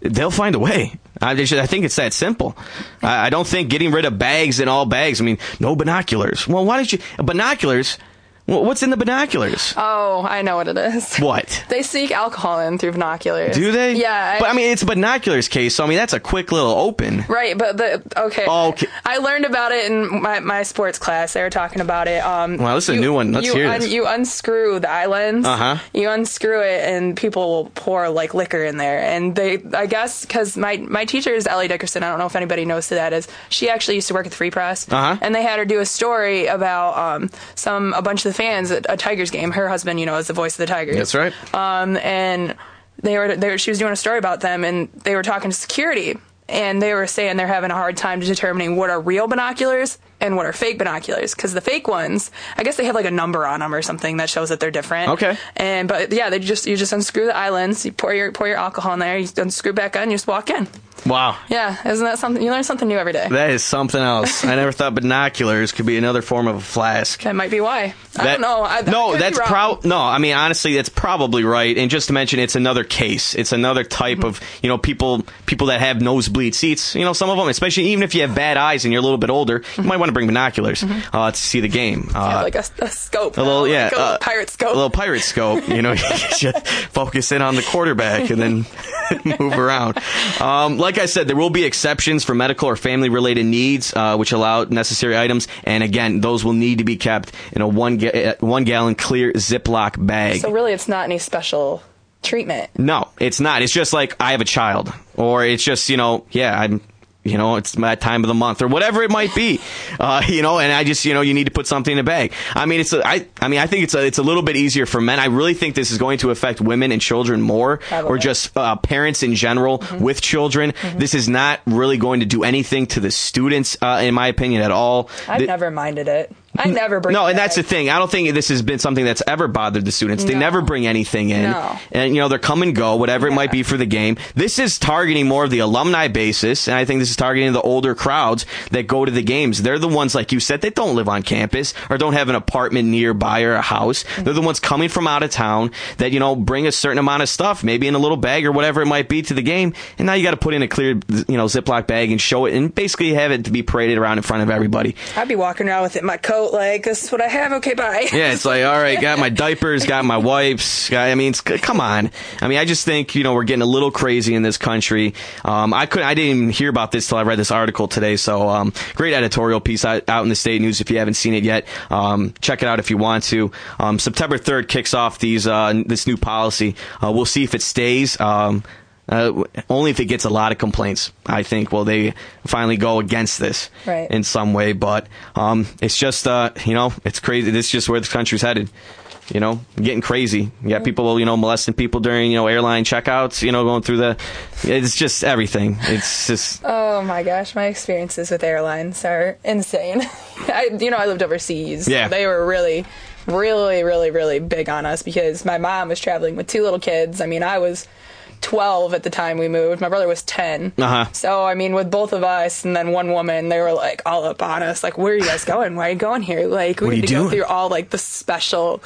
they'll find a way. I, just, I think it's that simple. I, I don't think getting rid of bags and all bags. I mean, no binoculars. Well, why did you binoculars? Wh- What's in the binoculars? Oh, I know what it is. What? [LAUGHS] They seek alcohol in through binoculars. Do they? Yeah. But I mean, it's a binoculars case, so I mean, that's a quick little open. Right, but the okay. Oh, okay. I learned about it in my, my sports class. They were talking about it. Um, Wow, this is a new one. Let's you hear this. you unscrew the islands. Uh-huh. You unscrew it, and people will pour like liquor in there. And they, I guess, because my my teacher is Ellie Dickerson. I don't know if anybody knows who that is. She actually used to work at the Free Press. Uh-huh. And they had her do a story about um, some a bunch of the fans at a Tigers game. Her husband, you know, is the voice of the Tigers. That's right. Um, and they were, they were, she was doing a story about them, and they were talking to security, and they were saying they're having a hard time determining what are real binoculars and what are fake binoculars. Because the fake ones, I guess they have like a number on them or something that shows that they're different. Okay. And but yeah, they just you just unscrew the islands, you pour your pour your alcohol in there, you unscrew back on, you just walk in. Wow. Yeah, isn't that something? You learn something new every day. That is something else. I never thought binoculars could be another form of a flask. That might be why. I don't know. I, that no, that's prob no. I mean, honestly, that's probably right. And just to mention, it's another case. It's another type Mm-hmm. of you know people people that have nosebleed seats. You know, some of them, especially even if you have bad eyes and you're a little bit older, you might want to bring binoculars uh, to see the game. Uh, Mm-hmm. Yeah, like a, a scope. a little, like yeah, a little uh, pirate a scope. little pirate scope. You know, [LAUGHS] you just focus in on the quarterback and then [LAUGHS] move around. Um, like I said, there will be exceptions for medical or family related needs, uh, which allow necessary items. And again, those will need to be kept in a one ga- uh, one gallon clear Ziploc bag. So really, it's not any special treatment. No, it's not. It's just like I have a child, or it's just you know, yeah, I'm. You know, it's my time of the month, or whatever it might be. Uh, you know, and I just, you know, you need to put something in a bag. I mean, it's, a, I, I mean, I think it's a, it's a little bit easier for men. I really think this is going to affect women and children more, Probably. or just uh, parents in general with children. This is not really going to do anything to the students, uh, in my opinion, at all. I've The- never minded it. I never bring. no, and that's the thing. I don't think this has been something that's ever bothered the students. They No. never bring anything in. No. And, you know, they're come and go, whatever it might be for the game. This is targeting more of the alumni basis, and I think this is targeting the older crowds that go to the games. They're the ones, like you said, that don't live on campus or don't have an apartment nearby or a house. They're the ones coming from out of town that, you know, bring a certain amount of stuff, maybe in a little bag or whatever it might be to the game. And now you got to put in a clear, you know, Ziploc bag and show it and basically have it to be paraded around in front of everybody. I'd be walking around with it in my coat, like this is what I have. Okay, bye. Yeah, it's like, all right, got my diapers, got my wipes. Got, I mean, come on. I mean, I just think you know we're getting a little crazy in this country. Um, I couldn't, I didn't even hear about this till I read this article today. So, um, great editorial piece out, out in the state news. If you haven't seen it yet, um, check it out if you want to. Um, September third kicks off these uh, this new policy. Uh, we'll see if it stays. Um, Uh, only if it gets a lot of complaints, I think, will they finally go against this Right. in some way. But um, it's just, uh, you know, it's crazy. This is just where the country's headed. You know, getting crazy. You got people, you know, molesting people during, you know, airline checkouts. You know, going through the. It's just everything. It's just. [LAUGHS] Oh my gosh, my experiences with airlines are insane. [LAUGHS] I, you know, I lived overseas. Yeah. They were really, really, really, really big on us because my mom was traveling with two little kids. I mean, I was 12 at the time we moved. My brother was 10. Uh-huh. So, I mean, with both of us and then one woman, they were like all up on us. Like, where are you guys going? Why are you going here? Like, we need to doing? go through all like the special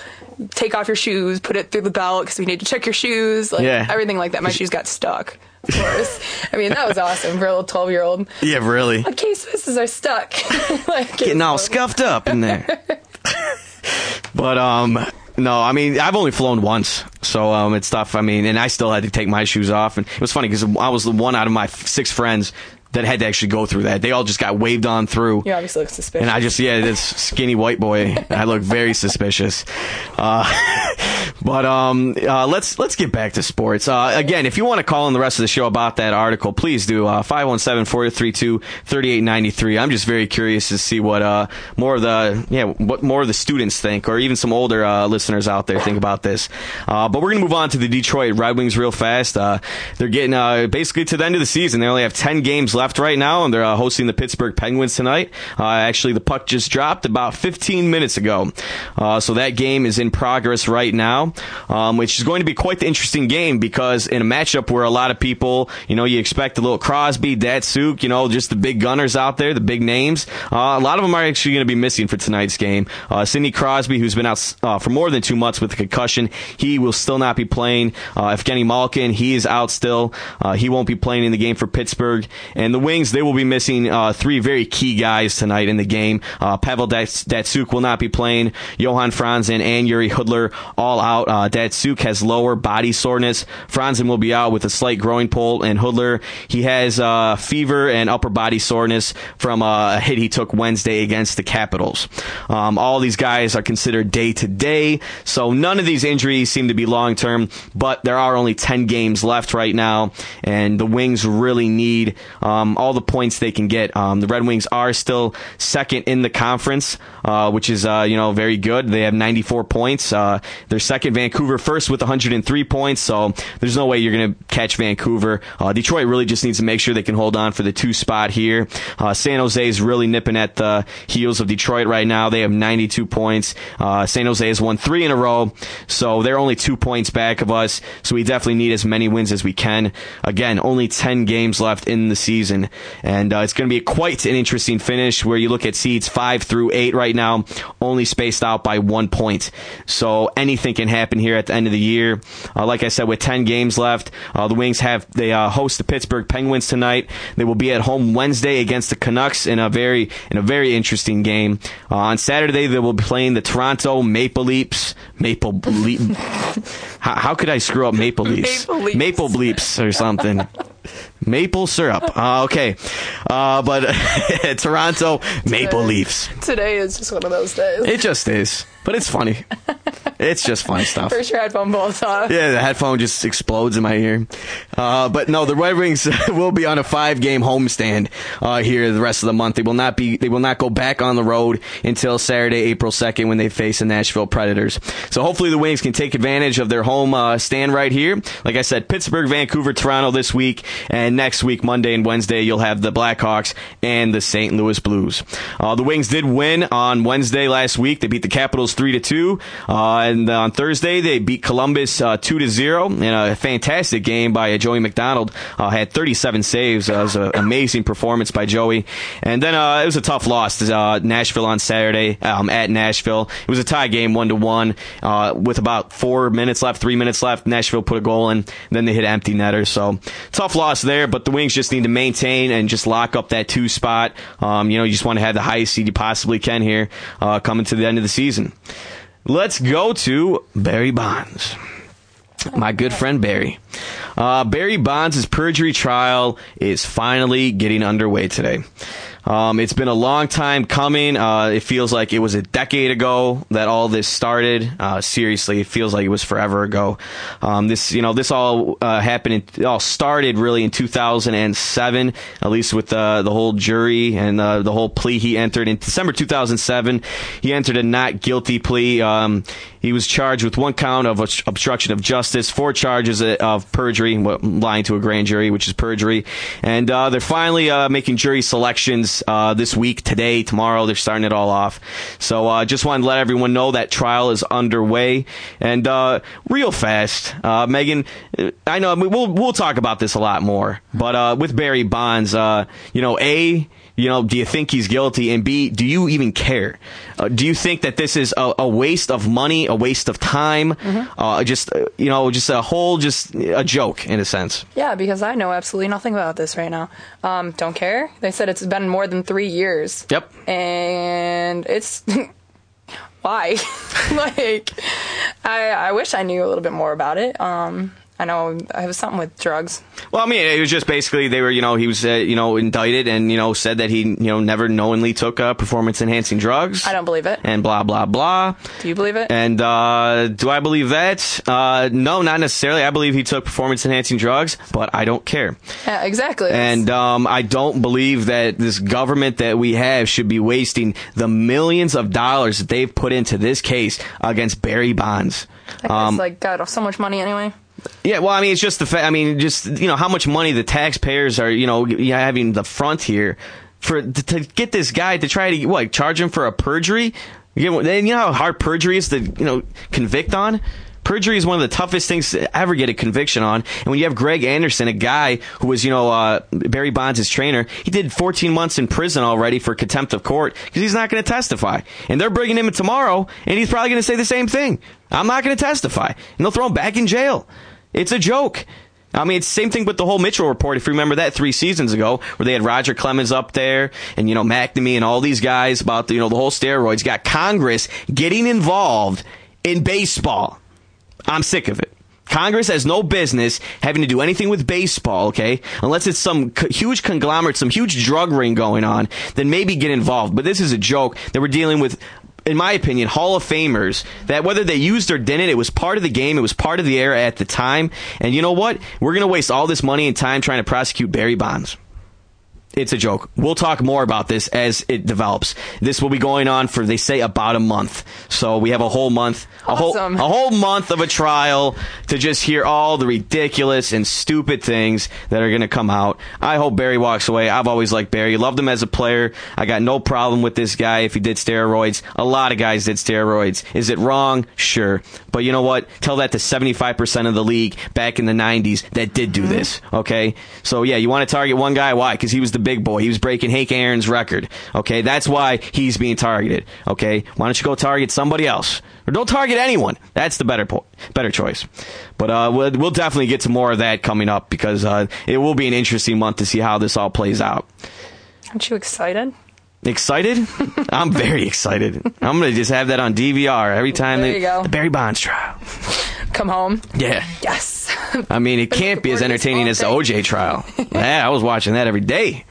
take off your shoes, put it through the belt because we need to check your shoes. Like, Yeah. everything like that. My [LAUGHS] shoes got stuck. Of course. I mean, that was awesome for a little 12 year old. Yeah, really. My K Swisses are stuck. [LAUGHS] like, Getting all scuffed up in there. [LAUGHS] but um no, I mean I've only flown once, so um it's tough. I mean, and I still had to take my shoes off, and it was funny because I was the one out of my f- six friends that had to actually go through that. They all just got waved on through. You obviously look suspicious. And I just, yeah, this skinny white boy, I look very suspicious. Uh, [LAUGHS] but um, uh, let's let's get back to sports. Uh, again, if you want to call in the rest of the show about that article, please do. Uh, 517-432-3893. I'm just very curious to see what uh, more of the yeah what more of the students think, or even some older uh, listeners out there think about this. Uh, but we're gonna move on to the Detroit Red Wings real fast. Uh, they're getting uh, basically to the end of the season. They only have 10 games left right now, and they're hosting the Pittsburgh Penguins tonight. Uh, actually, the puck just dropped about 15 minutes ago, uh, so that game is in progress right now, um, which is going to be quite the interesting game because in a matchup where a lot of people, you know, you expect a little Crosby, Datsyuk, you know, just the big gunners out there, the big names. Uh, a lot of them are actually going to be missing for tonight's game. Uh, Sidney Crosby, who's been out uh, for more than two months with a concussion, he will still not be playing. Uh, Evgeny Malkin, he is out still. Uh, he won't be playing in the game for Pittsburgh. And the Wings, they will be missing uh, three very key guys tonight in the game. Uh, Pavel Dats- Datsyuk will not be playing. Johan Franzen and Jiri Hudler all out. Uh, Datsyuk has lower body soreness. Franzen will be out with a slight groin pull, and Hudler he has uh, fever and upper body soreness from uh, a hit he took Wednesday against the Capitals. Um, all these guys are considered day to day, so none of these injuries seem to be long term. But there are only 10 games left right now, and the Wings really need um, all the points they can get. Um, the Red Wings are still second in the conference, uh, which is uh, you know very good. They have 94 points. Uh, they're second. Vancouver first with 103 points. So there's no way you're going to catch Vancouver. Uh, Detroit really just needs to make sure they can hold on for the two spot here. Uh, San Jose is really nipping at the heels of Detroit right now. They have 92 points. Uh, San Jose has won three in a row, so they're only two points back of us. So we definitely need as many wins as we can. Again, only 10 games left in the season, and it's going to be quite an interesting finish where you look at seeds five through eight right now, only spaced out by one point. So anything can happen here at the end of the year. Uh, like I said, with 10 games left, uh, the Wings have they uh, host the Pittsburgh Penguins tonight. They will be at home Wednesday against the Canucks in a very in a very interesting game. Uh, on Saturday, they will be playing the Toronto Maple Leafs. Maple Leaf. [LAUGHS] how, how could I screw up Maple Leafs? Maple Leafs. Maple Bleeps or something. [LAUGHS] Maple syrup. [LAUGHS] Uh, okay, uh, but [LAUGHS] Toronto Maple Leafs. Today is just one of those days. It just is, but it's funny. [LAUGHS] It's just fun stuff. First your headphone bolts off. Yeah, the headphone just explodes in my ear. Uh, but no, the Red Wings will be on a five-game homestand uh, here the rest of the month. They will not be. They will not go back on the road until Saturday, April second, when they face the Nashville Predators. So hopefully the Wings can take advantage of their home uh, stand right here. Like I said, Pittsburgh, Vancouver, Toronto this week, and next week, Monday and Wednesday, you'll have the Blackhawks and the St. Louis Blues. Uh, the Wings did win on Wednesday last week. They beat the Capitals three to two, uh, and on Thursday they beat Columbus uh, two to zero in a fantastic game by uh, Joey MacDonald. Had 37 saves. It was an amazing performance by Joey. And then it was a tough loss to Nashville on Saturday um, at Nashville. It was a tie game, one to one, with about four minutes left, three minutes left. Nashville put a goal in, then they hit empty netter. So tough loss there, but the Wings just need to maintain and just lock up that two spot. Um, you know, you just want to have the highest seed you possibly can here uh, coming to the end of the season. Let's go to Barry Bonds. My good friend Barry. Uh, Barry Bonds' perjury trial is finally getting underway today. Um, it's been a long time coming. Uh, it feels like it was a decade ago that all this started. Uh, seriously, it feels like it was forever ago. Um, this, you know, this all uh, happened. In, all started really in 2007, at least with uh, the whole jury and uh, the whole plea he entered in December 2007. He entered a not guilty plea. Um, he was charged with one count of obstruction of justice, four charges of perjury, lying to a grand jury, which is perjury, and uh, they're finally uh, making jury selections uh, this week, today, tomorrow. They're starting it all off. So uh, just wanted to let everyone know that trial is underway. And uh, real fast, uh, Megan, I know we'll we'll talk about this a lot more, but with Barry Bonds, you know, a you know, do you think he's guilty? And B, do you even care? Uh, do you think that this is a, a, waste of money, a waste of time, mm-hmm. uh, just uh, you know, just a whole, just a joke in a sense? Yeah, because I know absolutely nothing about this right now. Um, don't care. They said it's been more than three years. Yep. And it's. [LAUGHS] why? [LAUGHS] like, I I wish I knew a little bit more about it. Um, I know it was something with drugs. Well, I mean, it was just basically they were, you know, he was, uh, you know, indicted and you know said that he, you know, never knowingly took uh, performance enhancing drugs. I don't believe it. And blah blah blah. Do you believe it? And uh, do I believe that? Uh, no, not necessarily. I believe he took performance enhancing drugs, but I don't care. Yeah, exactly. And um, I don't believe that this government that we have should be wasting the millions of dollars that they've put into this case against Barry Bonds. That um, like got so much money anyway. Yeah, well, I mean, it's just the fact. I mean, just you know how much money the taxpayers are, you know, having the front here for to get this guy to try to what charge him for a perjury. You know, you know how hard perjury is to you know convict on. Perjury is one of the toughest things to ever get a conviction on. And when you have Greg Anderson, a guy who was, you know, uh, Barry Bonds' trainer, he did 14 months in prison already for contempt of court because he's not going to testify. And they're bringing him tomorrow, and he's probably going to say the same thing. I'm not going to testify. And they'll throw him back in jail. It's a joke. I mean, it's the same thing with the whole Mitchell report. If you remember that three seasons ago, where they had Roger Clemens up there and, you know, McNamee and all these guys about, the, you know, the whole steroids, got Congress getting involved in baseball. I'm sick of it. Congress has no business having to do anything with baseball, okay? Unless it's some co- huge conglomerate, some huge drug ring going on, then maybe get involved. But this is a joke that we're dealing with in my opinion, Hall of Famers that whether they used or didn't, it was part of the game. It was part of the era at the time. And you know what? We're going to waste all this money and time trying to prosecute Barry Bonds it's a joke. We'll talk more about this as it develops. This will be going on for they say about a month. So we have a whole month, a whole a whole month of a trial to just hear all the ridiculous and stupid things that are going to come out. I hope Barry walks away. I've always liked Barry. Loved him as a player. I got no problem with this guy if he did steroids. A lot of guys did steroids. Is it wrong? Sure. But you know what? Tell that to 75% of the league back in the 90s that did do mm-hmm. this. Okay? So yeah, you want to target one guy why? Cuz he was the big boy. He was breaking Hank Aaron's record. Okay, that's why he's being targeted. Okay, why don't you go target somebody else? Or don't target anyone. That's the better better choice. But uh, we'll, we'll, definitely get to more of that coming up because uh, it will be an interesting month to see how this all plays out. Aren't you excited? Excited? [LAUGHS] I'm very excited. I'm gonna just have that on DVR every time there they, the Barry Bonds trial. Come home. Yeah. Yes. I mean, it can't be as entertaining as the OJ trial. [LAUGHS] yeah, I was watching that every day.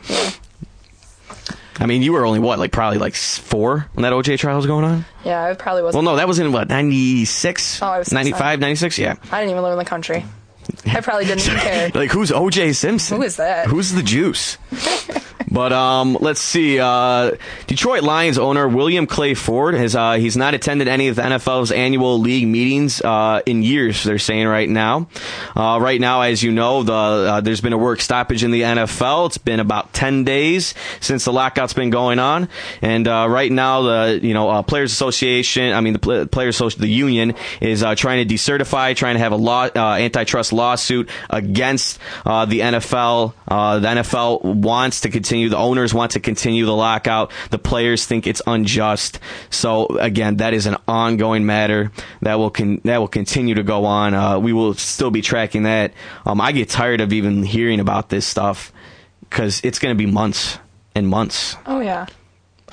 I mean, you were only what, like probably like four when that OJ trial was going on? Yeah, I probably was. Well, no, that was in what, 96? Oh, I was 95, 96? Yeah. I didn't even live in the country. I probably didn't [LAUGHS] even care. like, who's OJ Simpson? Who is that? Who's the juice? But um, let's see. Uh, Detroit Lions owner William Clay Ford has uh, he's not attended any of the NFL's annual league meetings uh, in years. They're saying right now. Uh, right now, as you know, the uh, there's been a work stoppage in the NFL. It's been about ten days since the lockout's been going on, and uh, right now the you know Players Association, I mean the Players Association, the union is trying to decertify, trying to have a law antitrust lawsuit against the NFL. the NFL wants to continue continue. The owners want to continue the lockout. The players think it's unjust. So again, that is an ongoing matter that will con- that will continue to go on. Uh, we will still be tracking that. Um, I get tired of even hearing about this stuff because it's going to be months and months. Oh yeah.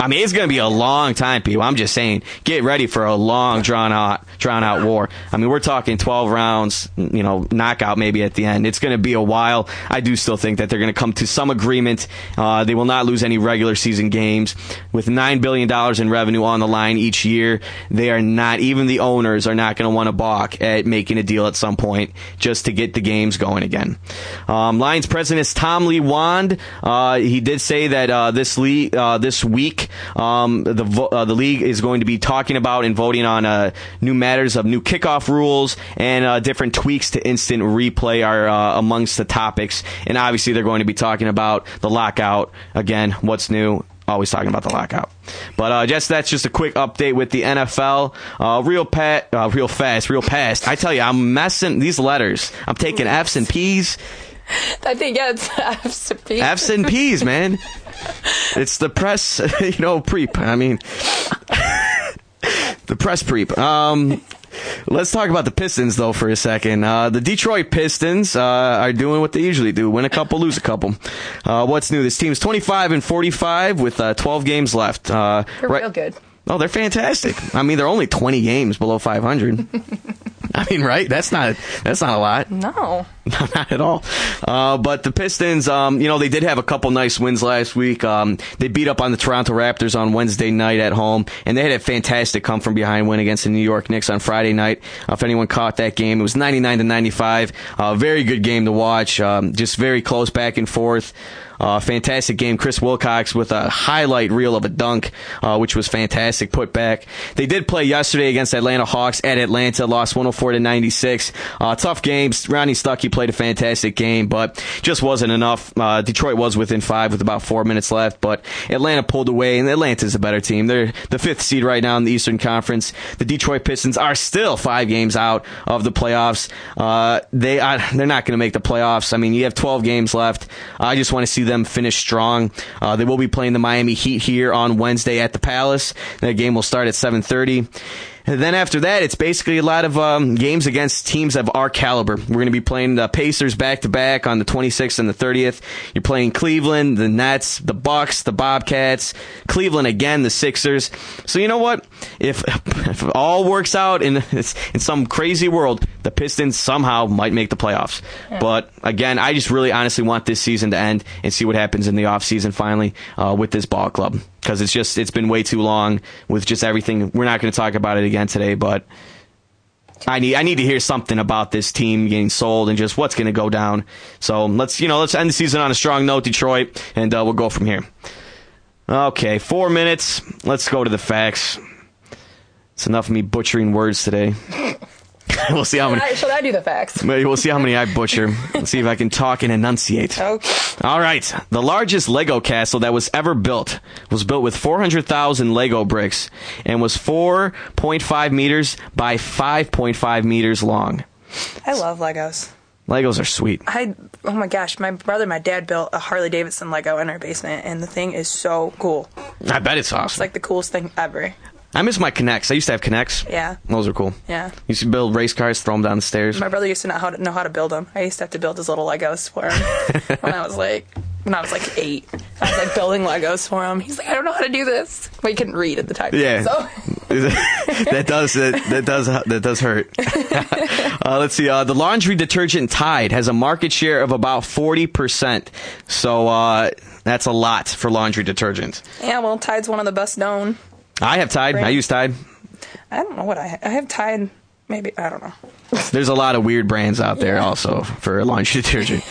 I mean, it's going to be a long time, people. I'm just saying, get ready for a long, drawn out, drawn out war. I mean, we're talking 12 rounds, you know, knockout maybe at the end. It's going to be a while. I do still think that they're going to come to some agreement. Uh, they will not lose any regular season games. With nine billion dollars in revenue on the line each year, they are not. Even the owners are not going to want to balk at making a deal at some point just to get the games going again. Um, Lions president is Tom Lewand. Uh, he did say that uh, this league, uh, this week um, the uh, the league is going to be talking about and voting on uh, new matters of new kickoff rules and uh, different tweaks to instant replay are uh, amongst the topics. And obviously, they're going to be talking about the lockout again. What's new? Always talking about the lockout. But uh, just that's just a quick update with the NFL. Uh, real pat, uh, real fast, real fast. I tell you, I'm messing these letters. I'm taking F's and P's. I think yeah, it's F's and P's. F's and P's, man. It's the press, [LAUGHS] you know, preep. I mean, [LAUGHS] the press preep. Um, let's talk about the Pistons though for a second. Uh, the Detroit Pistons uh, are doing what they usually do: win a couple, lose a couple. Uh, what's new? This team's 25 and 45 with uh, 12 games left. Uh, They're right- real good. Oh, they're fantastic. I mean, they're only 20 games below 500. I mean, right? That's not that's not a lot. No. [LAUGHS] Not at all. Uh, but the Pistons, um, you know, they did have a couple nice wins last week. Um, they beat up on the Toronto Raptors on Wednesday night at home, and they had a fantastic come from behind win against the New York Knicks on Friday night. Uh, if anyone caught that game, it was 99 to 95. Uh, very good game to watch. Um, just very close back and forth. Uh, fantastic game. Chris Wilcox with a highlight reel of a dunk, uh, which was fantastic. Put back. They did play yesterday against Atlanta Hawks at Atlanta, lost 104 to 96. Uh, tough games. Rodney Stuckey played a fantastic game, but just wasn't enough. Uh, Detroit was within five with about four minutes left, but Atlanta pulled away, and Atlanta's a better team. They're the fifth seed right now in the Eastern Conference. The Detroit Pistons are still five games out of the playoffs. Uh, they they're not going to make the playoffs. I mean, you have 12 games left. I just want to see them finish strong. Uh, they will be playing the Miami Heat here on Wednesday at the Palace. That game will start at 7:30. And then after that, it's basically a lot of um, games against teams of our caliber. We're going to be playing the Pacers back to back on the 26th and the 30th. You're playing Cleveland, the Nets, the Bucks, the Bobcats, Cleveland again, the Sixers. So you know what? If, [LAUGHS] if it all works out in [LAUGHS] in some crazy world, the Pistons somehow might make the playoffs. But again, I just really honestly want this season to end and see what happens in the offseason finally uh, with this ball club because it's just it's been way too long with just everything. We're not going to talk about it again today, but I need I need to hear something about this team getting sold and just what's going to go down. So let's you know let's end the season on a strong note, Detroit, and uh, we'll go from here. Okay, four minutes. Let's go to the facts. It's enough of me butchering words today. [LAUGHS] we'll see how Should many. I, should I do the facts? [LAUGHS] Maybe We'll see how many I butcher. [LAUGHS] Let's see if I can talk and enunciate. Okay. All right. The largest Lego castle that was ever built was built with 400,000 Lego bricks and was 4.5 meters by 5.5 meters long. I love Legos. Legos are sweet. I oh my gosh, my brother, and my dad built a Harley Davidson Lego in our basement, and the thing is so cool. I bet it's awesome. It's like the coolest thing ever. I miss my K'Nex. I used to have K'Nex. Yeah. Those are cool. Yeah. Used to build race cars, throw them down the stairs. My brother used to know how to know how to build them. I used to have to build his little Legos for him [LAUGHS] when I was like when I was like eight. I was like building Legos for him. He's like, I don't know how to do this. Well, he couldn't read at the time. Yeah. So [LAUGHS] that does that, that does that does hurt. [LAUGHS] uh, let's see. Uh, the laundry detergent Tide has a market share of about forty percent. So uh, that's a lot for laundry detergent. yeah, well, Tide's one of the best known. I have Tide. I use Tide. I don't know what I I have Tide. Maybe I don't know. [LAUGHS] There's a lot of weird brands out there also for laundry [LAUGHS] detergent.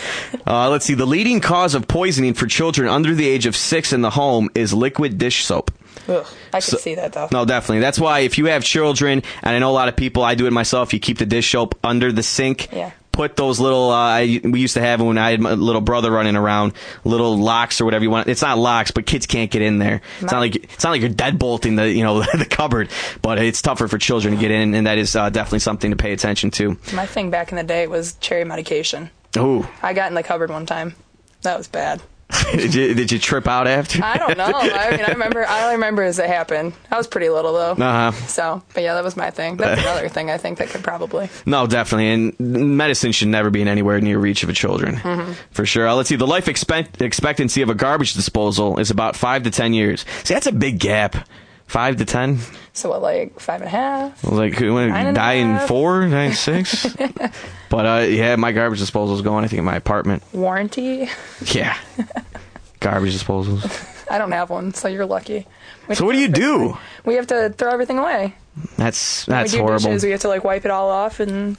Uh, let's see. The leading cause of poisoning for children under the age of six in the home is liquid dish soap. Ugh, I can So- see that though. No, definitely. That's why if you have children, and I know a lot of people, I do it myself, you keep the dish soap under the sink. Yeah. Put those little, uh, I, we used to have when I had my little brother running around, little locks or whatever you want. It's not locks, but kids can't get in there. It's not like, it's not like you're deadbolting the, you know, [LAUGHS] the cupboard, but it's tougher for children to get in, and that is uh, definitely something to pay attention to. My thing back in the day was cherry medication. Ooh. I got in the cupboard one time. That was bad. [LAUGHS] did, you, did you trip out after? I don't know. I mean, I remember. I only remember as it happened. I was pretty little though. Uh-huh. So, but yeah, that was my thing. That's [LAUGHS] another thing I think that could probably. No, definitely. And medicine should never be in anywhere near reach of a children. Mhm. For sure. Uh, let's see. The life expect- expectancy of a garbage disposal is about five to ten years. See, that's a big gap. Five to ten? So what, like five and a half? Like, who want Nine to die in four, nine, six? [LAUGHS] but uh, yeah, my garbage disposal is going, I think, in my apartment. Warranty? Yeah. [LAUGHS] garbage disposals. I don't have one, so you're lucky. We So what do you do? We have to throw everything away. That's When that's we do horrible. dishes, we have to like wipe it all off and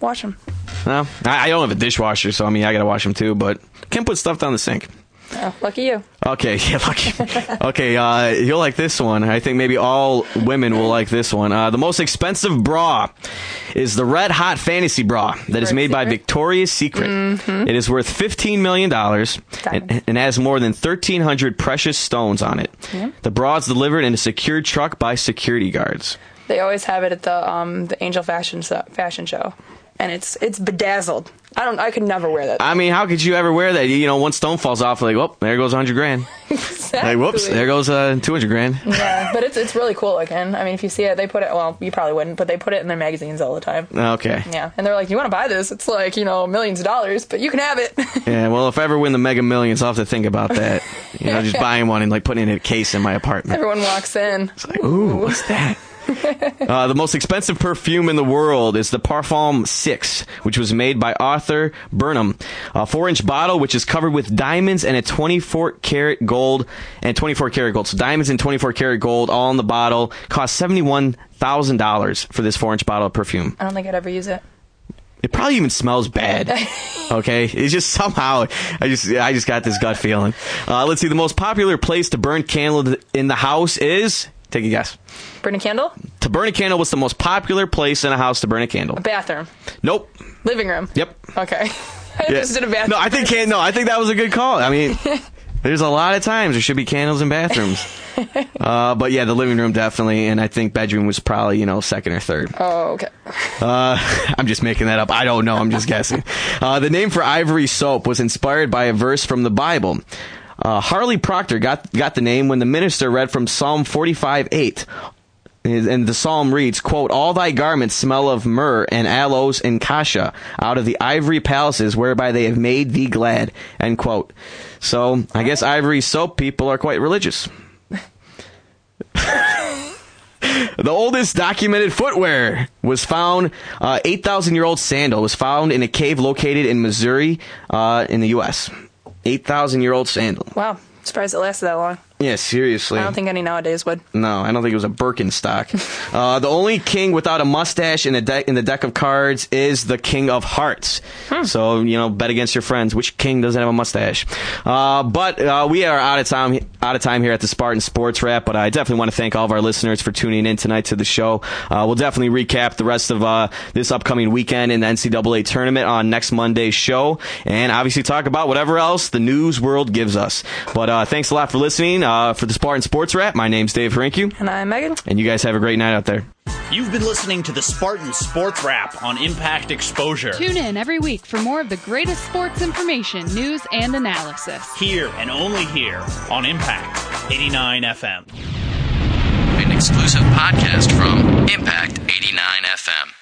wash them. No, I, I don't have a dishwasher, so I mean, I gotta wash them too. But can't put stuff down the sink. Oh, lucky you. Okay, [LAUGHS] yeah, lucky. okay, uh, you'll like this one. I think maybe all women will like this one. Uh, the most expensive bra is the Red Hot Fantasy Bra that is made by Victoria's Secret. Mhm. It is worth fifteen million dollars and, and has more than thirteen hundred precious stones on it. Yeah. The bra is delivered in a secured truck by security guards. They always have it at the um the Angel Fashion fashion show, and it's it's bedazzled. I don't. I could never wear that. I mean, how could you ever wear that? You know, one stone falls off, like, oh, there goes hundred grand. exactly. [LAUGHS] Like, whoops, there goes uh, two hundred grand. yeah, but it's it's really cool looking. I mean, if you see it, they put it. Well, you probably wouldn't, but they put it in their magazines all the time. Okay. Yeah, and they're like, "You want to buy this? It's like you know millions of dollars, but you can have it." [LAUGHS] Yeah, well, if I ever win the Mega Millions, I'll have to think about that. You know, just [LAUGHS] buying one and like putting it in a case in my apartment. Everyone walks in. it's like Ooh, what's that? [LAUGHS] uh, the most expensive perfume in the world is the Parfum 6, which was made by Arthur Burnham. A 4 inch bottle, which is covered with diamonds and a 24 karat gold and 24 karat gold. So diamonds and 24 karat gold all in the bottle. Cost $71,000 for this 4 inch bottle of perfume. I don't think I'd ever use it. It probably even smells bad. [LAUGHS] Okay, it's just somehow I just I just got this gut feeling. Uh, let's see. The most popular place to burn candle in the house is take a guess. Burn a candle. To burn a candle, was the most popular place in a house to burn a candle? A bathroom. Nope. Living room. Yep. Okay. [LAUGHS] I Yeah. just did a bathroom. No, I think can no. I think that was a good call. I mean, [LAUGHS] there's a lot of times there should be candles in bathrooms. [LAUGHS] Uh, but yeah, the living room definitely, and I think bedroom was probably you know second or third. Oh, okay. Uh, I'm just making that up. I don't know. I'm just guessing. Uh, the name for ivory soap was inspired by a verse from the Bible. Uh, Harley Procter got got the name when the minister read from Psalm 45 8. And the psalm reads, quote, All thy garments smell of myrrh and aloes and cassia out of the ivory palaces whereby they have made thee glad, end quote. So I guess ivory soap people are quite religious. [LAUGHS] The oldest documented footwear was found, uh, 8,000 year old sandal was found in a cave located in Missouri, uh, in the U.S. 8,000 year old sandal. Wow. Surprised it lasted that long. Yeah, seriously. I don't think any nowadays would. No, I don't think it was a Birkenstock. [LAUGHS] uh, the only king without a mustache in the deck in the deck of cards is the King of Hearts. So you know, bet against your friends. Which king doesn't have a mustache? Uh, but uh, we are out of time out of time here at the Spartan Sports Wrap. But I definitely want to thank all of our listeners for tuning in tonight to the show. Uh, we'll definitely recap the rest of uh, this upcoming weekend in the NCAA tournament on next Monday's show, and obviously talk about whatever else the news world gives us. But uh, thanks a lot for listening. Uh, for the Spartan Sports Wrap, my name's Dave Harinkyu. And I'm Megan. And you guys have a great night out there. You've been listening to the Spartan Sports Wrap on Impact Exposure. Tune in every week for more of the greatest sports information, news, and analysis. Here and only here on Impact 89 FM. An exclusive podcast from Impact 89 FM.